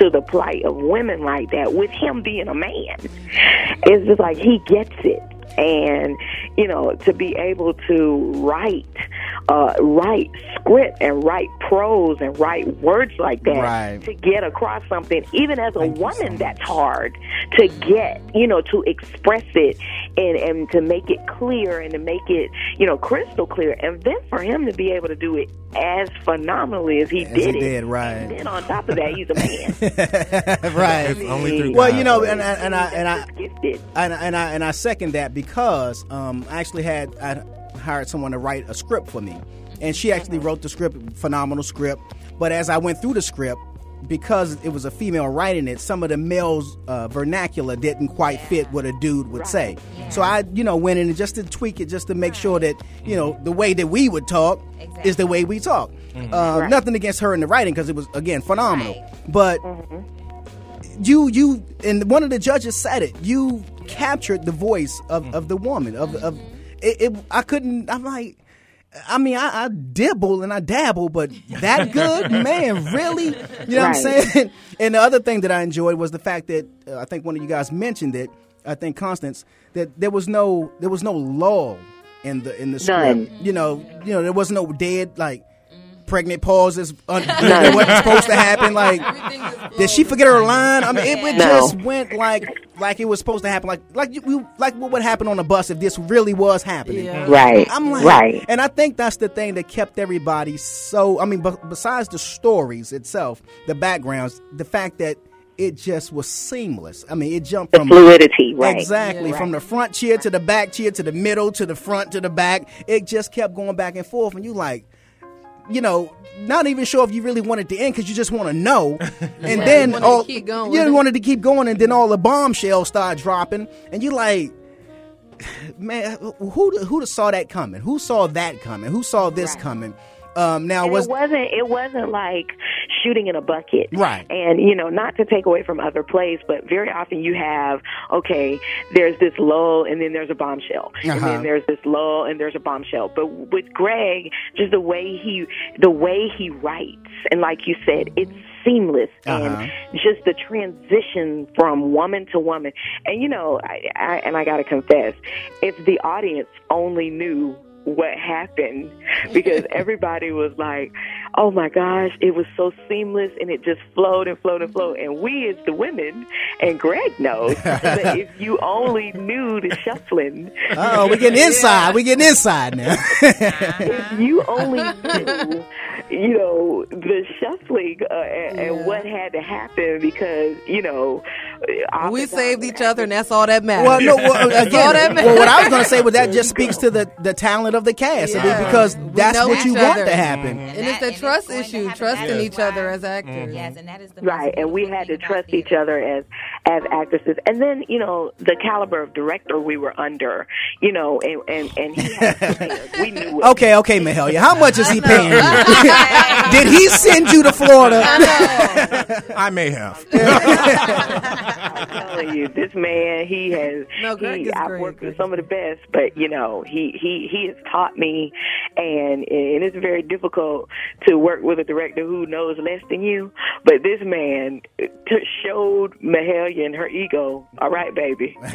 to the plight of women like that with him being a man. It's just like he gets it. And, you know, to be able to write, uh, write script and write prose and write words like that Right. to get across something, even as a woman, that's hard to get, you know, to express it and, and to make it clear and to make it, you know, crystal clear. And then for him to be able to do it as phenomenally as he As did he it. did, right. And then on top of that, he's a man. right. It's only through well, God. you know, and, and, and I and I Gifted. and, I- and I and I second that because um, I actually had I hired someone to write a script for me, and she actually wrote the script, phenomenal script. But as I went through the script, because it was a female writing it, some of the male's uh, vernacular didn't quite fit what a dude would say. So I, you know, went in and just to tweak it, just to make sure that you know the way that we would talk is the way we talk. Uh, Right. Nothing against her in the writing because it was again phenomenal, but you you and one of the judges said it. You captured the voice of, of the woman of of it, it. I couldn't. I'm like. I mean, I, I dibble and I dabble, but that good, man, really? You know what I'm saying? And the other thing that I enjoyed was the fact that uh, I think one of you guys mentioned it. I think Constance that there was no there was no lull in the in the script. None. You know, you know there was no dead like pregnant pauses un- that wasn't supposed to happen. Like, did she forget her line? I mean, it, it No. just went like like it was supposed to happen. Like like you, you like what would happen on a bus if this really was happening. Yeah. Right, I'm like, right. and I think that's the thing that kept everybody so. I mean, b- besides the stories itself, the backgrounds, the fact that. It just was seamless. I mean, it jumped The from fluidity, right. Exactly, Yeah. from the front chair to the back chair to the middle to the front to the back. It just kept going back and forth, and you like, you know, not even sure if you really wanted to end because you just want to know, and Yeah, then you wanted to all keep going you wanted to keep going, and then all the bombshells start dropping, and you like. Man, who who saw that coming? Who saw that coming? Who saw this coming? Um, now was it wasn't it wasn't like shooting in a bucket Right. and you know not to take away from other plays but very often you have okay there's this lull and then there's a bombshell and Uh-huh. then there's this lull and there's a bombshell but with greg just the way he the way he writes and like you said it's seamless Uh-huh. and just the transition from woman to woman and you know I, I and i gotta confess if the audience only knew what happened because everybody was like, "Oh my gosh, it was so seamless and it just flowed and flowed and flowed." And we, as the women, and Greg knows that if you only knew the shuffling, oh, we getting inside. We getting inside now. if you only knew, you know, the shuffling uh, and, and what had to happen because you know, We saved each other, and that's all that matters. Well, no. Well, again, all that well, what I was going to say was that just speaks to the the talent of the cast. I mean, because We that's what you each want to happen. And it's a trust issue, trusting each other as mm-hmm. actors. Yes, and that is the right and we had to trust each other as as actresses and then you know the caliber of director we were under you know and and, and he had we knew it. Okay, okay, Mahalia. How much is he paying you? Did he send you to Florida? I may have. I'm telling you, this man, he has. No, Greg he, is I've great. worked with some of the best, but you know, he he he has taught me, and and it's very difficult to work with a director who knows less than you. But this man t- showed Mahalia and her ego. All right, baby. right,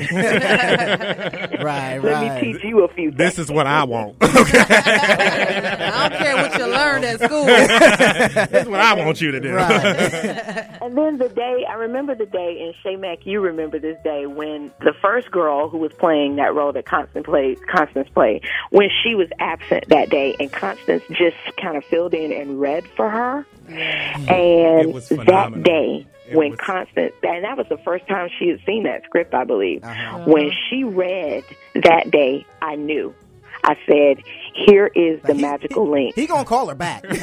Let right. me teach you a few. Things. This is what I want. I don't care what you learned at school. this is what I want you to do. and then the day I remember the day, and Shay Mack, you remember this day when the first girl who was playing that role that Constance played, Constance played, when she was absent that day, and Constance just kind of filled in and read for her. And that day, It when was- Constance, and that was the first time she had seen that script, I believe. Uh-huh. When she read that day, I knew. I said, "Here is the magical link." He gonna call her back. yeah,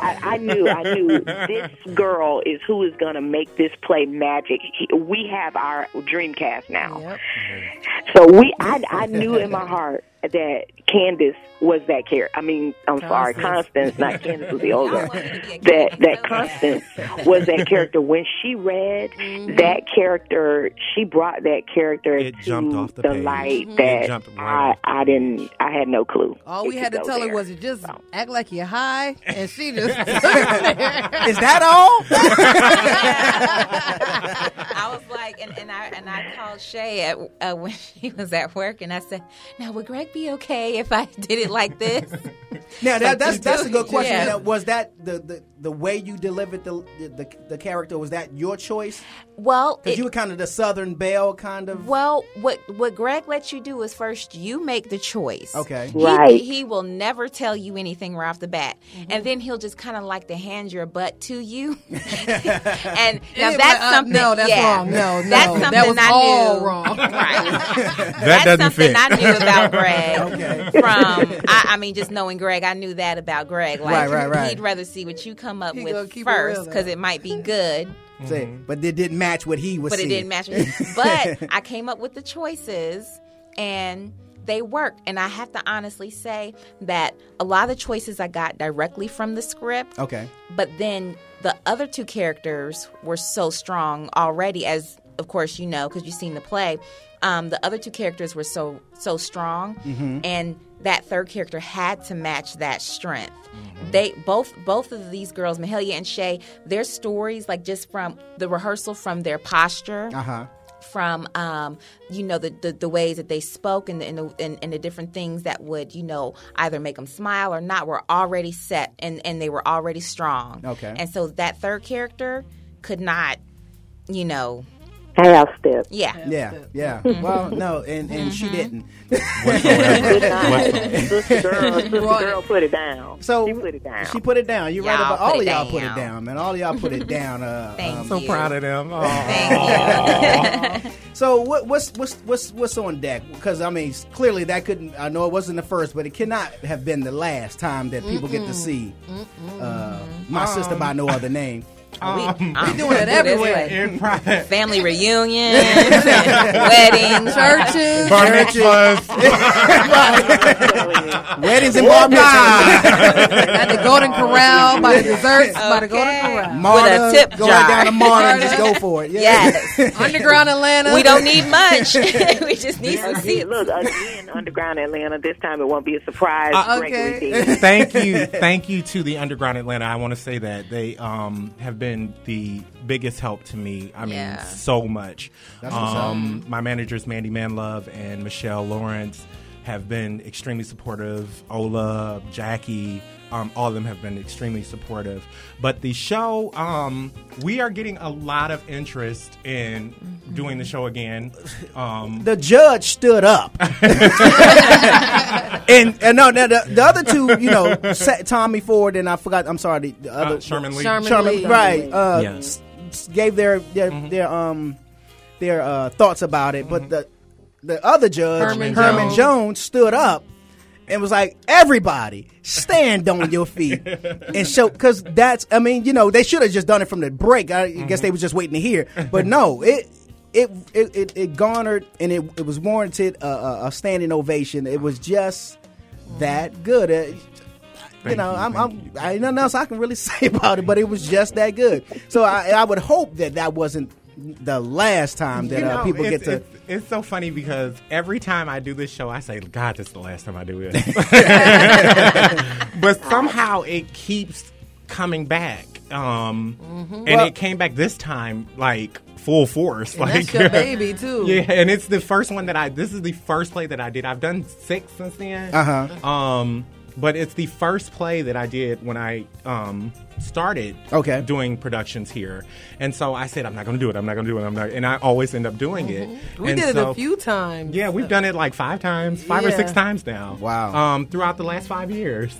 I, I knew. I knew this girl is who is going to make this play magic. He, we have our dream cast now, so we. I, I knew in my heart that Candace was that character. I mean, I'm sorry, Constance, not Candace was the older. That that Constance was that character. When she read that character, she brought that character to jumped off the the page. light It that jumped I I didn't. I had no clue. All we had to go tell her there. was, just act like you're high, and she just. Is that all? I was like, and, and I and I called Shay at, uh, when she was at work, and I said, "Now, would Greg be okay if I did it like this?" Now that, that's that's a good question. Yeah. Now, was that the, the the way you delivered the the, the character? Was that your choice? Well, because you were kind of the Southern Belle, kind of. Well, what what Greg lets you do is first you make the choice. Okay. Right. He will never tell you anything right off the bat, Mm-hmm. and then he'll just kind of like to hand your butt to you. and now was that's like, uh, something. no, that's yeah, wrong. No, no, that's that was I all knew. wrong. Right. That doesn't something fit. I knew about Greg. Okay. From I, I mean, just knowing Greg, I knew that about Greg. Like Right, right, right. he'd rather see what you come up He with keep it real, first because it might be good. Say, but it didn't match what he was. but seeing. it didn't match. but I came up with the choices, and they worked. And I have to honestly say that a lot of the choices I got directly from the script. Okay. But then the other two characters were so strong already, as of course you know because you've seen the play. Um, the other two characters were so so strong, Mhm. and that third character had to match that strength. They both both of these girls, Mahalia and Shay, their stories, like just from the rehearsal, from their posture, Uh huh. from um, you know the, the the ways that they spoke and the, and, the, and, and the different things that would you know either make them smile or not were already set and and they were already strong. Okay. And so that third character could not, you know, Half step. Yeah. Yeah, yeah. well, no, and, and she didn't. Good night. Sister girl, sister girl put it down. So she put it down. She put it down. You're right Y'all about all of y'all put it down. down, man. All of y'all put it down. Uh, Thank um, So proud of them. So what, what's what's what's what's on deck? Because I mean, clearly that couldn't. I know it wasn't the first, but it cannot have been the last time that people get to see uh, my sister by no other name. We, Um, I'm doing it this everywhere. way. Family reunions, weddings, Churches. Bar mitzvahs. Weddings and bar mitzvahs. At the Golden Corral, by the desserts, by the Golden Corral. Marta, tip go jar. right down to Marta and just go for it. Yeah. Yes. Underground Atlanta. we don't need much. we just need some Again, seats. look again, underground Atlanta. This time it won't be a surprise. Uh, okay. Thank you, thank you to the Underground Atlanta. I want to say that they um, have been the biggest help to me. I mean, Yeah. so much. That's. Um, my managers, Mandy Manlove and Michelle Lawrence, have been extremely supportive. Ola, Jackie. Um, all of them have been extremely supportive. But the show, um, we are getting a lot of interest in doing the show again. Um, The judge stood up, and, and no, no, the, the other two, you know, Sa- Tommy Ford and I forgot. I'm sorry, the, the other Uh, Sherman Lee. Sherman Sherman, Lee. right? Uh, Yeah. s- s- gave their their their um their uh, thoughts about it, but the the other judge Herman Herman, Jones. Jones. stood up and was like, "Everybody, stand on your feet and show." Because that's, I mean, you know, they should have just done it from the break. I guess they was just waiting to hear, but no, it. It, it, it, it garnered and it, it was warranted a, a, standing ovation. It was just that good. Uh, you know, you, I'm, I'm I ain't nothing else I can really say about it, but it was just that good. So I, I would hope that that wasn't the last time that You uh, people get to. It's, it's so funny because every time I do this show, I say, "God, this is the last time I do it." but somehow it keeps coming back, um, and Well- it came back this time like full force. And like that's your baby, too. Yeah, and it's the first one that I. This is the first play that I did. I've done six since then. Uh-huh. Um, but it's the first play that I did when I um started Okay. doing productions here, and so I said I'm not going to do it. I'm not going to do it. I'm not, and I always end up doing it. We And did it a few times. Yeah, we've done it like five times, five or six times now. Wow. Um, throughout the last five years,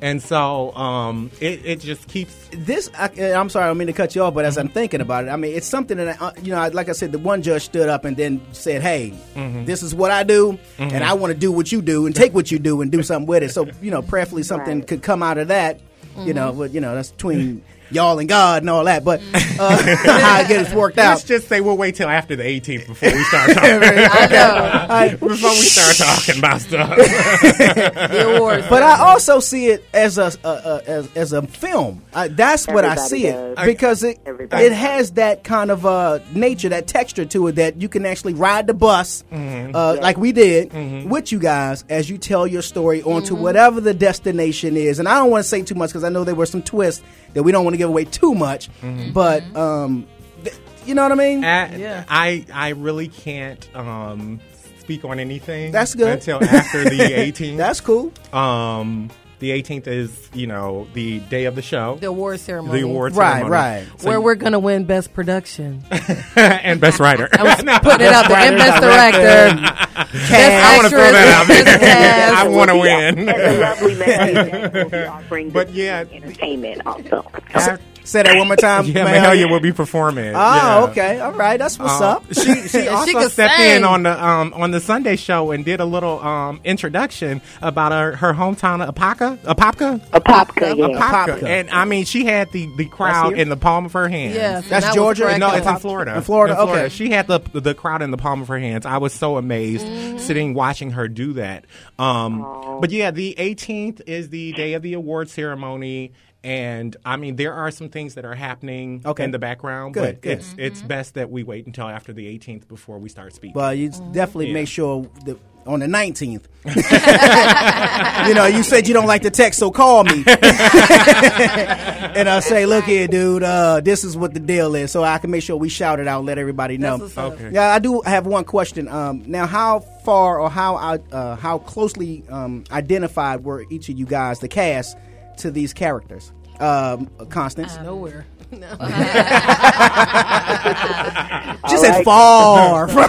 and so um, it it just keeps. this I, I'm sorry, I don't mean to cut you off, but as I'm thinking about it, I mean it's something that I, uh, you know, I- like I said, the one judge stood up and then said, "Hey, this is what I do, and I want to do what you do and take what you do and do something with it." So you know, prayerfully something could come out of that. You know, mm-hmm. but you know that's between y'all and God and all that. But uh, how it gets worked out. Let's just say we'll wait till after the 18th before we start talking. I know. before we start talking about stuff. The awards. But I also see it as a, a, a as, as a film. I, that's what I Everybody see it because it Everybody it has that kind of uh, nature, that texture to it that you can actually ride the bus uh, like we did with you guys as you tell your story onto whatever the destination is. And I don't want to say too much because I know there were some twists that we don't want to give away too much. But um, th- you know what I mean? Uh, I I really can't um, speak on anything. That's good. until after the 18th. That's cool. Um, the 18th is you know the day of the show, the award ceremony. the award Right, ceremony. right. So Where you- we're going to win Best Production. and best writer. I was putting it out there. And Best Director. Best I want to throw that out there. best I want to win. As a lovely man, we'll be offering But yeah. entertainment also. Say that one more time. Yeah, man. Mahalia will be performing. Oh, yeah. okay, all right, that's what's Uh, up. She she also could stepped sing. in on the um on the Sunday show and did a little um introduction about her, her hometown of Apopka Apopka Apopka, yeah. Apopka. Apopka. and I mean she had the the crowd in the palm of her hands. Yes, That's that Georgia? No, it's in Apopka. Florida. In Florida, okay. She had the the crowd in the palm of her hands. I was so amazed Mm-hmm. sitting watching her do that. Um, but yeah, the 18th is the day of the award ceremony. And I mean, there are some things that are happening Okay. in the background, Good, but good. it's it's best that we wait until after the 18th before we start speaking. Well, you definitely Yeah. make sure that on the 19th. you know, you said you don't like the text, so call me. and I'll say, look here, dude, uh, this is what the deal is. So I can make sure we shout it out let everybody know. Okay. Yeah, I do have one question. Um, now, how far or how uh, how closely um, identified were each of you guys, the cast, to these characters? Um, Constance, Nowhere. No. she said like- far from.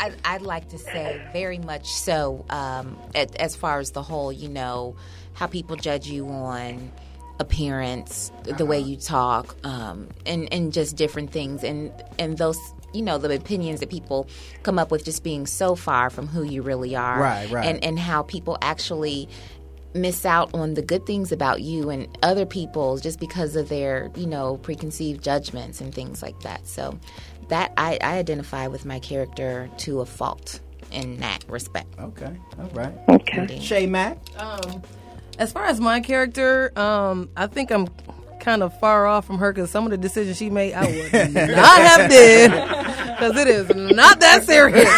I'd, I'd like to say very much so. Um, at, as far as the whole, you know, how people judge you on appearance, the way you talk, um, and and just different things, and and those. You know the opinions that people come up with just being so far from who you really are, Right, right. and and how people actually miss out on the good things about you and other people just because of their you know preconceived judgments and things like that. So that i, I identify with my character to a fault in that respect. Okay all right. Okay. Shay Mack Um, as far as my character, um, I think I'm kind of far off from her because some of the decisions she made, I would not have did. Because it is not that serious.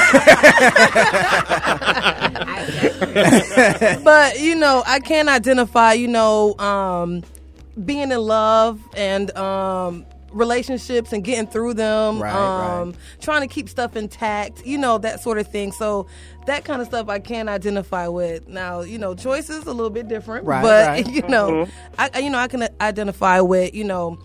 but you know, I can identify. You know, um, being in love and um, relationships and getting through them. Right, um, Trying to keep stuff intact. You know that sort of thing. So that kind of stuff I can identify with. Now, you know, choices a little bit different, Right, but right. you know, Mhm. I I- you know I can identify with you know.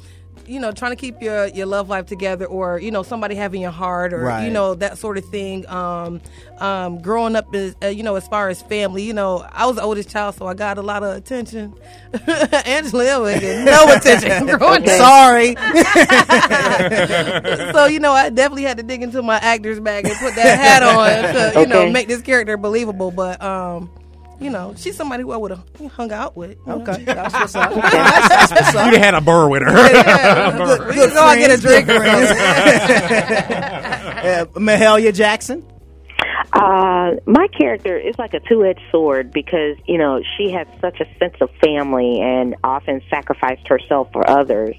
You know, trying to keep your, your love life together, or you know, somebody having your heart, or Right. you know, that sort of thing. Um, um, growing up, is, uh, you know, as far as family, you know, I was the oldest child, so I got a lot of attention. Angela no attention growing up. Sorry. so you know, I definitely had to dig into my actor's bag and put that hat on to you know make this character believable. But um, you know, she's somebody who I would have hung out with. you know. Okay, that's what's up. Okay, that's, that's what's up. You'd have had a burr with her. Yeah, Burr. we can go out and get a drink. uh, Mahalia Jackson. Uh, my character is like a two-edged sword because you know she has such a sense of family and often sacrificed herself for others,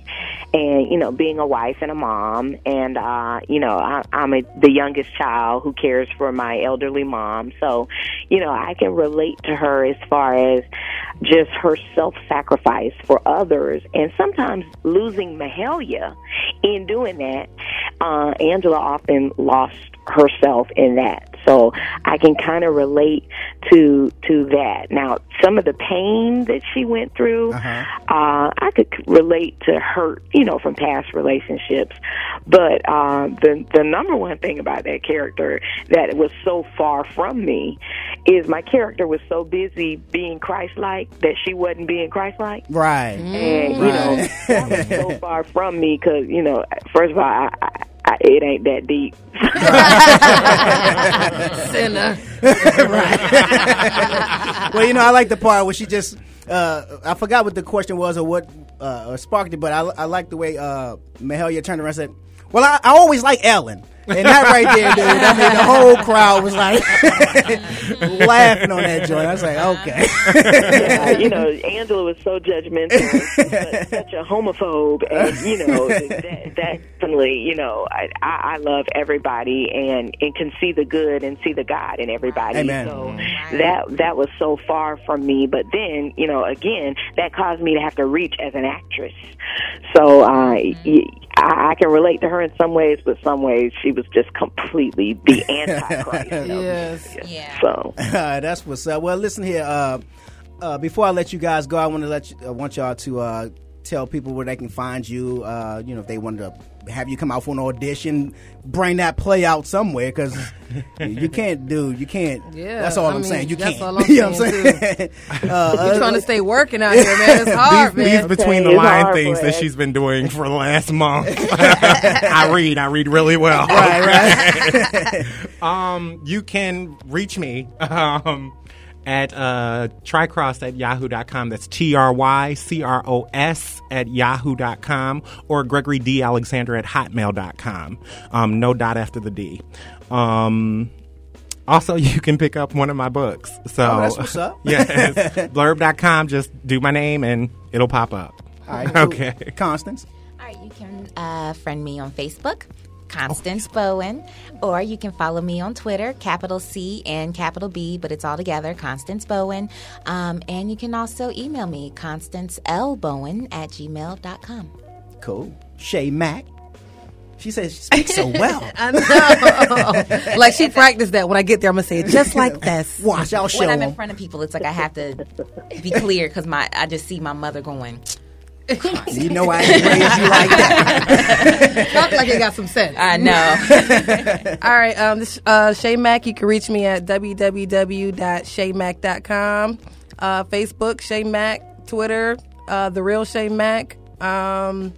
and you know being a wife and a mom, and uh, you know I, I'm a, the youngest child who cares for my elderly mom, so you know I can relate to her as far as just her self-sacrifice for others, and sometimes losing Mahalia in doing that. Uh, Angela often lost herself in that. So I can kind of relate to to that. Now, some of the pain that she went through, uh I could relate to hurt, you know, from past relationships. But uh, the the number one thing about that character that was so far from me is my character was so busy being Christ-like that she wasn't being Christ-like. Right. And you know, that was so far from me because you know, first of all, I, I, I, it ain't that deep. Sinner. right. well, you know, I like the part where she just. Uh, I forgot what the question was or what uh, sparked it, but I, I like the way uh, Mahalia turned around and said, "Well, I, I always like Ellen." And that right there, dude. I mean, the whole crowd was like laughing on that joint. I was like, okay. yeah, you know, Angela was so judgmental, such a homophobe, and you know, that, that definitely, you know, I, I, I love everybody and and can see the good and see the God in everybody. Amen. So that that was so far from me, but then, you know, again, that caused me to have to reach as an actress. So uh, I, I can relate to her in some ways, but some ways she was just completely the antichrist. of- Yes. Yeah. So That's what's up. Well, listen here. Uh, uh, before I let you guys go, I want to let you, I want y'all to uh, tell people where they can find you. Uh, you know, if they wanted to have you come out for an audition, bring that play out somewhere because you can't do, you can't. Yeah, that's all I am mean, saying. You that's can't. all I'm you know what I'm saying, saying? You're uh, trying to stay working out here, man. It's hard, these, man. these between the line hard, things that she's been doing for the last month. I read. I read really well. Right, Right, um, you can reach me um, at uh, trycross at yahoo.com. That's T R Y C R O S at yahoo.com or Gregory D. Alexander at hotmail.com. Um, no dot after the D. Um, also, you can pick up one of my books. So, Oh, that's what's up. yes, blurb.com. Just do my name and it'll pop up. All right. Okay. Constance. All right, you can uh, friend me on Facebook, Constance Bowen, or you can follow me on Twitter, capital C and capital B, but it's all together, Constance Bowen. Um, and you can also email me, Constance L. Bowen at gmail.com. Cool. Shay Mack. She says she speaks so well. I know. like she practiced that. When I get there, I'm gonna say it just like this. Watch, I'll show When I'm in front of people, it's like I have to be clear because my I just see my mother going. You know I ain't raised you like that. Talk like you got some sense. I know. All right, um, this uh, Shay Mack. You can reach me at www.shaymack.com, uh, Facebook Shay Mack, Twitter uh, the real Shay Mack. Um,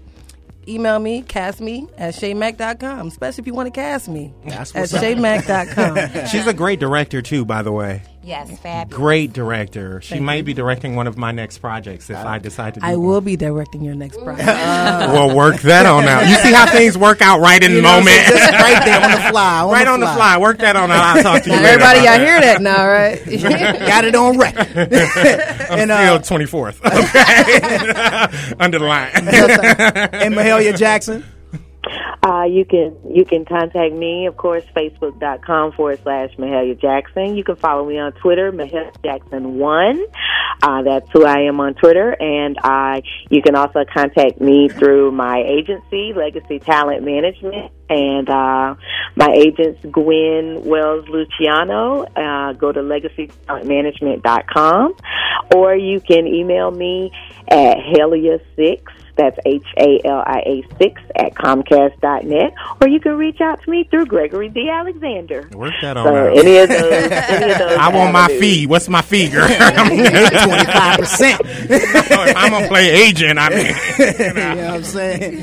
email me, cast me at shaymack.com, especially if you want to cast me That's at what's up. shaymack.com. She's a great director too, by the way. Yes, fabulous. Great director. She Thank might you. be directing one of my next projects if I decide to do I one. will be directing your next project. We'll work that on out. You see how things work out right in the know, moment. so just right there on the fly, on right the on the fly. fly. Work that on out. I'll talk to you Now, later. everybody, about y'all hear that now, right? Got it on record. and, uh, twenty fourth. Okay, under the line. and Mahalia Jackson. Uh, you can you can contact me, of course, facebook.com forward slash Mahalia Jackson. You can follow me on Twitter, Mahalia Jackson one. Uh, that's who I am on Twitter, and I you can also contact me through my agency, Legacy Talent Management, and uh, my agent's Gwen Wells Luciano. Uh, go to legacytalentmanagement.com, or you can email me at Helia6 that's H A L I A 6 at Comcast.net. Or you can reach out to me through Gregory D. Alexander. Work that on So out. any of those, any of those. I want my fee. What's my fee, girl? Twenty five percent. If I'm gonna play agent, I mean, you know what I'm saying?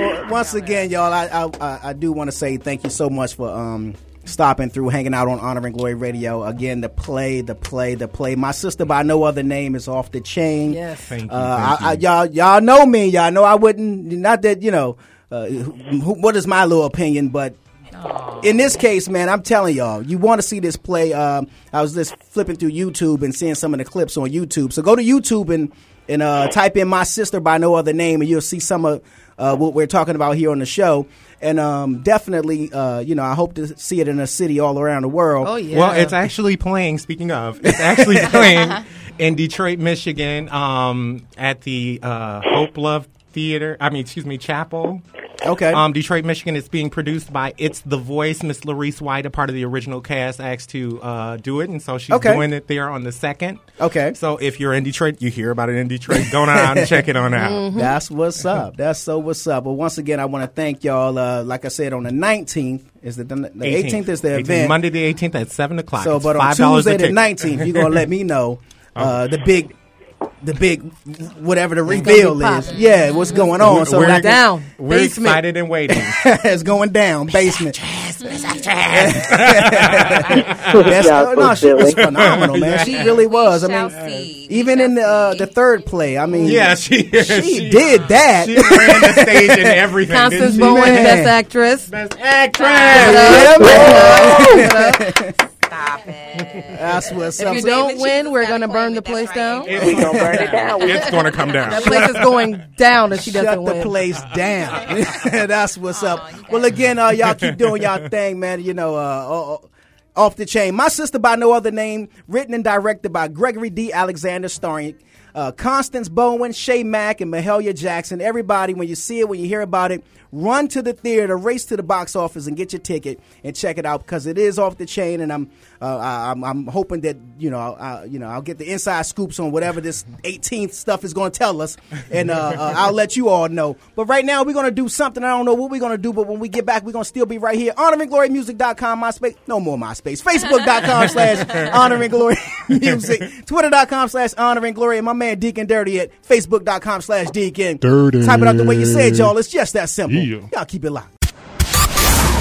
Well, once again, y'all, I I, I- I do want to say thank you so much for um stopping through, hanging out on Honor and Glory Radio. Again, the play, the play, the play. My sister by no other name is off the chain. Yes. Thank you, Uh, thank I, I, y'all, y'all know me. Y'all know I wouldn't. Not that you know. Uh, who, what is my little opinion? But in this case, man, I'm telling y'all, you want to see this play. Um, I was just flipping through YouTube and seeing some of the clips on YouTube. So go to YouTube and and uh, type in "my sister" by no other name, and you'll see some of uh, what we're talking about here on the show. And um, definitely, uh, you know, I hope to see it in a city all around the world. Oh yeah. Well, it's actually playing. Speaking of, it's actually playing in Detroit, Michigan, um, at the uh, Hope Love Theater. I mean, excuse me, Chapel. Okay. Um, Detroit, Michigan. It's being produced by It's the Voice. Miss Larice White, a part of the original cast, asked to uh, do it, and so she's Okay. doing it there on the second. Okay. So if you're in Detroit, you hear about it in Detroit. Go on out and check it on out. Mm-hmm. That's what's up. That's so what's up. Well, once again, I want to thank y'all. Uh, like I said, on the 19th is the the 18th is the 18th, event. Monday the 18th at seven o'clock. So, It's but on $5 a Tuesday the nineteenth, you're gonna let me know uh, the big, the big, whatever the reveal is. Yeah, what's going on? We're- so we're like down. We're Basement. excited and waiting. it's going down basement. Y'all That's, so no, she was phenomenal, man. She really was. I mean, see. even in the uh, the third play, I mean, yeah, she she, did that. She ran the stage and everything. Constance didn't? Bowen, Best Actress. Best actress. Yeah, man. Stop it. That's what's up. If up. you So- don't win, we're gonna burn the place down. It's We gonna burn it down. It's going to come down. That place is going down if she doesn't the win. place down. That's what's up. Well, again, uh, y'all keep doing y'all thing, man. You know, uh, uh, uh, off the chain. My sister by no other name, written and directed by Gregory D. Alexander, starring uh, Constance Bowen, Shay Mack, and Mahalia Jackson. Everybody, when you see it, when you hear about it, run to the theater, race to the box office, and get your ticket and check it out because it is off the chain. And I'm, uh, I- I'm, I'm hoping that you know, I, you know, I'll get the inside scoops on whatever this 18th stuff is going to tell us, and uh, uh, I'll let you all know. But right now, we're going to do something. I don't know what we're going to do, but when we get back, we're going to still be right here. HonorAndGloryMusic.com, MySpace, no more MySpace, Facebook.com slash Honor and Glory Music, Twitter.com slash Honor and Glory, and my man Deacon Dirty at Facebook.com slash Deacon. Dirty. Type it out the way you said, y'all. It's just that simple. Yeah. Y'all keep it locked.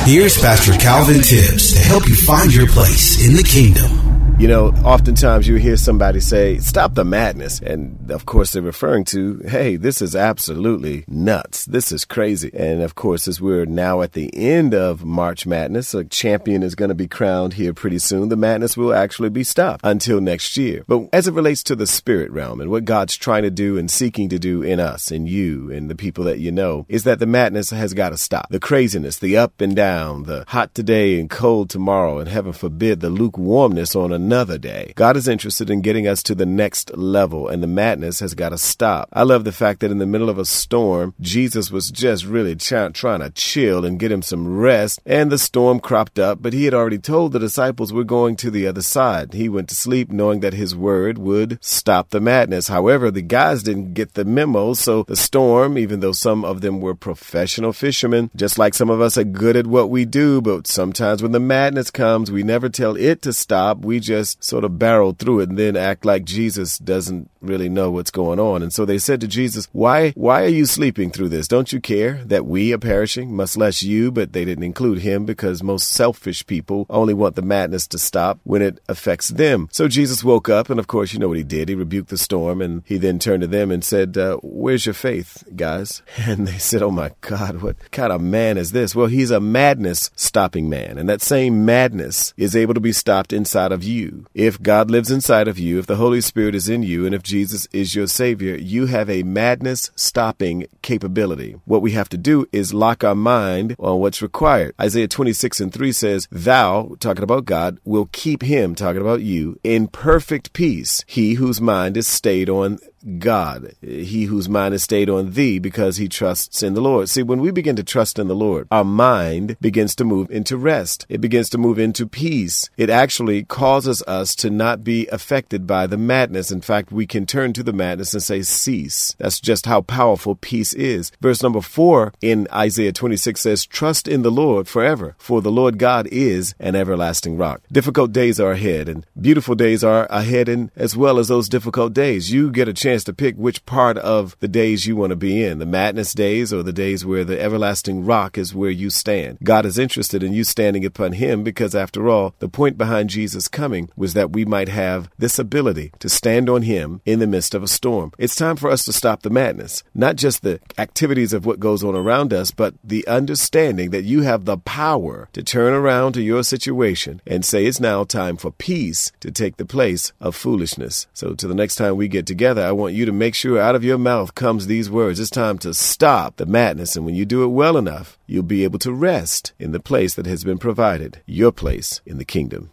Here's Pastor Calvin Tibbs to help you find your place in the kingdom. You know, oftentimes you hear somebody say, stop the madness. And of course, they're referring to, hey, this is absolutely nuts. This is crazy. And of course, as we're now at the end of March Madness, a champion is going to be crowned here pretty soon. The madness will actually be stopped until next year. But as it relates to the spirit realm and what God's trying to do and seeking to do in us and you and the people that you know, is that the madness has got to stop. The craziness, the up and down, the hot today and cold tomorrow, and heaven forbid the lukewarmness on another another day. God is interested in getting us to the next level, and the madness has got to stop. I love the fact that in the middle of a storm, Jesus was just really try- trying to chill and get him some rest, and the storm cropped up, but he had already told the disciples we're going to the other side. He went to sleep knowing that his word would stop the madness. However, the guys didn't get the memo, so the storm, even though some of them were professional fishermen, just like some of us are good at what we do, but sometimes when the madness comes, we never tell it to stop. We just sort of barrel through it and then act like Jesus doesn't really know what's going on. And so they said to Jesus, "Why why are you sleeping through this? Don't you care that we are perishing, much less you?" But they didn't include him because most selfish people only want the madness to stop when it affects them. So Jesus woke up, and of course, you know what he did. He rebuked the storm, and he then turned to them and said, uh, "Where's your faith, guys?" And they said, "Oh my God, what kind of man is this?" Well, he's a madness stopping man, and that same madness is able to be stopped inside of you. If God lives inside of you, if the Holy Spirit is in you, and if Jesus is your Savior, you have a madness stopping capability. What we have to do is lock our mind on what's required. Isaiah 26 and 3 says, Thou, talking about God, will keep him, talking about you, in perfect peace, he whose mind is stayed on God, he whose mind is stayed on thee because he trusts in the Lord. See, when we begin to trust in the Lord, our mind begins to move into rest. It begins to move into peace. It actually causes us to not be affected by the madness. In fact, we can turn to the madness and say, cease. That's just how powerful peace is. Verse number four in Isaiah 26 says, trust in the Lord forever, for the Lord God is an everlasting rock. Difficult days are ahead and beautiful days are ahead and as well as those difficult days. You get a chance to pick which part of the days you want to be in, the madness days or the days where the everlasting rock is where you stand. God is interested in you standing upon him because after all, the point behind Jesus coming was that we might have this ability to stand on him in the midst of a storm. It's time for us to stop the madness, not just the activities of what goes on around us, but the understanding that you have the power to turn around to your situation and say it's now time for peace to take the place of foolishness. So, to the next time we get together, I want you to make sure out of your mouth comes these words. It's time to stop the madness. And when you do it well enough, you'll be able to rest in the place that has been provided, your place in the kingdom.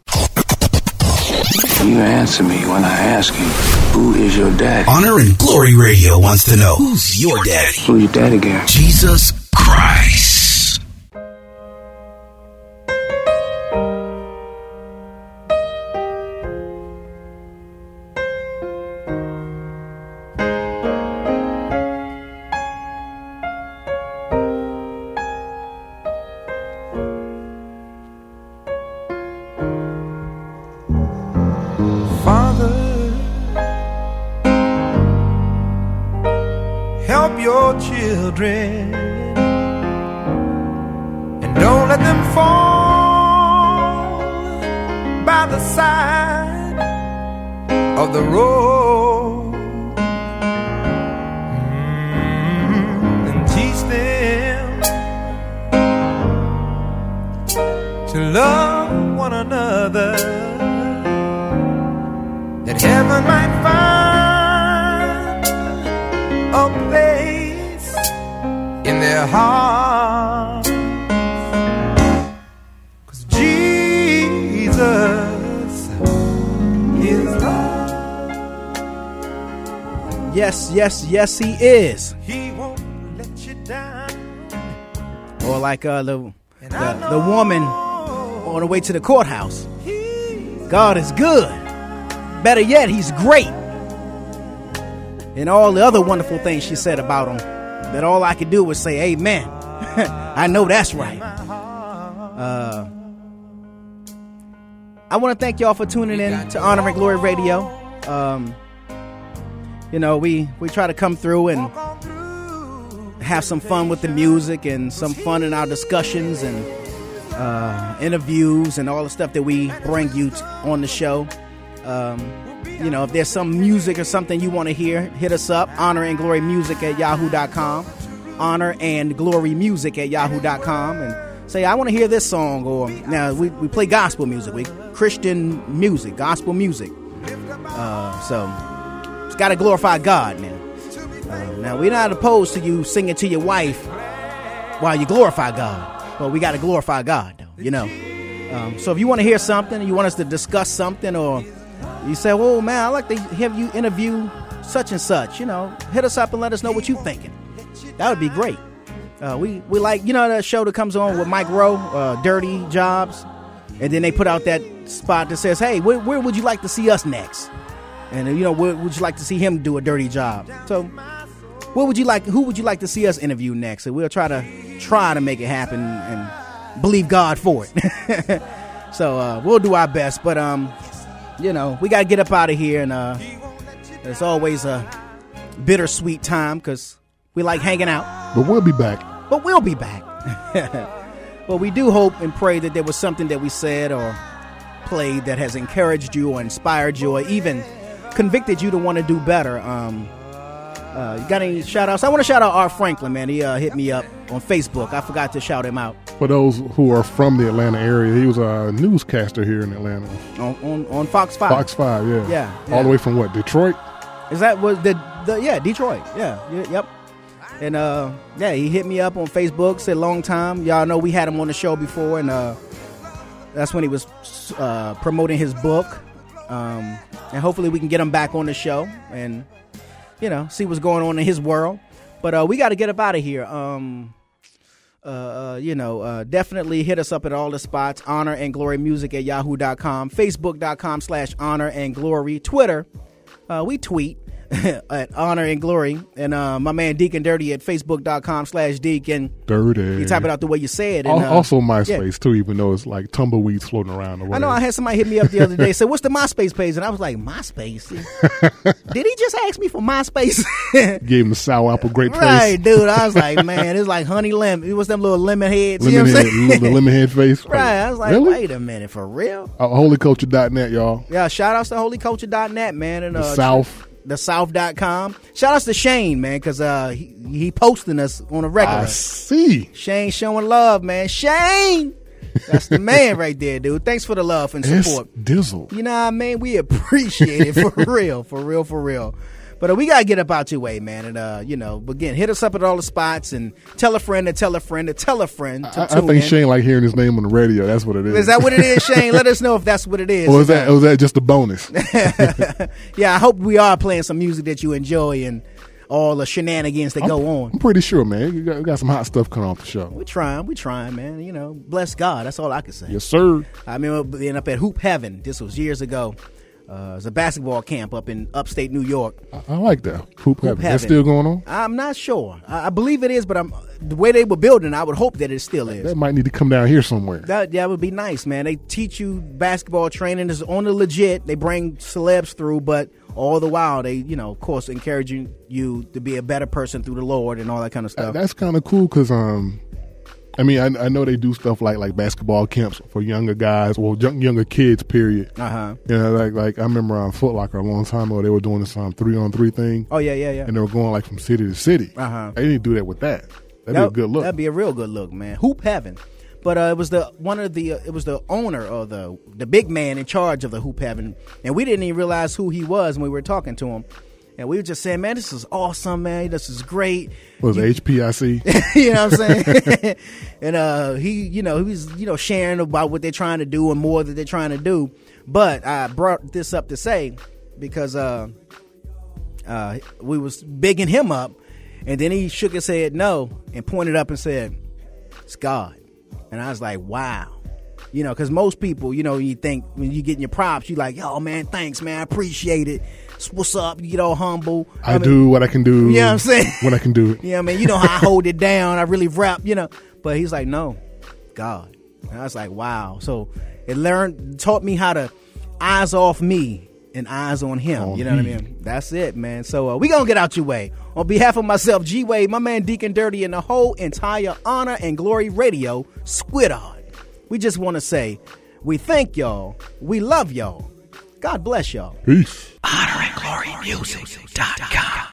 You answer me when I ask you, who is your daddy? Honor and Glory Radio wants to know who's your daddy? Who your daddy, Gary? Jesus Christ. Yes, yes, he is. He won't let you down. Or like uh, the, the the woman on the way to the courthouse. God is good. Better yet, he's great. And all the other wonderful things she said about him. That all I could do was say, Amen. I know that's right. Uh, I want to thank y'all for tuning in to Honor and Glory Radio. Um, you know, we we try to come through and have some fun with the music and some fun in our discussions and uh, interviews and all the stuff that we bring you t- on the show. Um, you know, if there's some music or something you want to hear, hit us up. Honor and Glory Music at yahoo.com. Honor and Glory Music at yahoo.com. And say, I want to hear this song. Or now we, we play gospel music, we Christian music, gospel music. Uh, so got to glorify God now. Uh, now, we're not opposed to you singing to your wife while you glorify God, but we got to glorify God, though, you know. Um, so if you want to hear something, you want us to discuss something, or you say, "Oh man, I like to have you interview such and such," you know, hit us up and let us know what you're thinking. That would be great. Uh, we we like you know that show that comes on with Mike Rowe, uh, Dirty Jobs, and then they put out that spot that says, "Hey, where, where would you like to see us next?" And you know, where would you like to see him do a dirty job? So, what would you like? Who would you like to see us interview next? And we'll try to try to make it happen and believe God for it. so uh, we'll do our best. But um, you know, we gotta get up out of here, and uh, it's always a bittersweet time because we like hanging out. But we'll be back. But we'll be back. well, we do hope and pray that there was something that we said or played that has encouraged you or inspired you or even convicted you to want to do better. Um, uh, you got any shout outs? I want to shout out Art Franklin, man. He uh, hit me up on Facebook. I forgot to shout him out For those who are from the Atlanta area, he was a newscaster here in Atlanta. on, on, on Fox 5. Fox 5, yeah. Yeah, All the way from what, Detroit? Is that was the, the yeah Detroit? Yeah, yep. And uh, yeah, he hit me up on Facebook. Said long time. Y'all know we had him on the show before, and uh, that's when he was uh, promoting his book. Um, and hopefully we can get him back on the show and you know see what's going on in his world. But uh, we got to get up out of here. Um, uh, uh, you know, uh, definitely hit us up at all the spots. Honor and Glory Music at yahoo.com, Facebook.com slash honor and glory, Twitter. Uh, we tweet at honor and glory. And uh, my man Deacon Dirty at Facebook.com slash Deacon. Dirty. You type it out the way you say it. And, uh, also yeah. MySpace, too, even though it's like tumbleweeds floating around I know I had somebody hit me up the other day. Said, "What's the MySpace page?" And I was like, "MySpace? Did he just ask me for MySpace?" Gave him the sour apple grape right, face. dude. I was like, "Man, it's like honey lemon. It was them little lemon heads." you know Lemon what I'm head, saying? the lemon head face. right. I was like, Really? "Wait a minute, for real?" Uh, holyculture.net, y'all. Yeah. Shout outs to holyculture.net, man, and The uh, South. The South.com. Shout outs to Shane, man, because uh, he, he posting us on a regular. I see. Shane showing love, man. Shane, that's the man right there, dude. Thanks for the love and It's support. Dizzle. You know what I mean? We appreciate it for real, for real, for real. But uh, we gotta get up out your way, man. And uh, you know, again, hit us up at all the spots and tell a friend to tell a friend to tell a friend to I, I think in. Shane like hearing his name on the radio. That's what it is. Is that what it is, Shane? Let us know if that's what it is. or is that, or is that just a bonus? yeah, I hope we are playing some music that you enjoy and all the shenanigans that go on. I'm pretty sure, man. You got, we got some hot stuff coming off the show. We're trying, We're trying, man. You know, bless God. That's all I can say. Yes, sir. I remember being up at Hoop Heaven. This was years ago. Uh, it was a basketball camp up in upstate New York. I like that. Hoop, heaven. That's heaven. still going on? I'm not sure. I, I believe it is, but I'm the way they were building. I would hope that it still is. That might need to come down here somewhere. That that would be nice, man. They teach you basketball training is on the legit. They bring celebs through, but all the while they, you know, of course, encouraging you to be a better person through the Lord and all that kind of stuff. That's kind of cool because, um, I mean, I, I know they do stuff like like basketball camps for younger guys, well, young, younger kids. Period. Uh huh. You know, like like I remember on Foot Locker a long time ago, they were doing this um, three on three thing. Oh yeah, yeah, yeah. and they were going like from city to city. Uh huh. They didn't do that with that. That'd That- be a good look. That'd be a real good look, man. Hoop heaven. But uh, it was the one of the uh, it was the owner or the the big man in charge of the hoop heaven, and we didn't even realize who he was when we were talking to him. And we were just saying, man, this is awesome, man. This is great. was it HPIC? you know what I'm saying? and uh, he, you know, he was, you know, sharing about what they're trying to do and more that they're trying to do. But I brought this up to say because uh, uh, we was bigging him up, and then he shook his head no and pointed up and said, "It's God." And I was like, "Wow." You know, because most people, you know, you think when you getting your props, you like, "Yo, man, thanks, man, I appreciate it." What's up? You get all humble. I, mean, do what I can do. You know what I'm saying? When I can do it. Yeah, I mean, you know how I hold it down. I really rap, you know. But he's like, no, God. And I was like, wow. So it learned, taught me how to eyes off me and eyes on him. You know what I mean? That's it, man. So uh, we gonna get out your way. On behalf of myself, G Wade, my man Deacon Dirty, and the whole entire Honor and Glory Radio Squid on. we just want to say we thank y'all. We love y'all. God bless y'all. Peace. HonorandGloryMusic.com.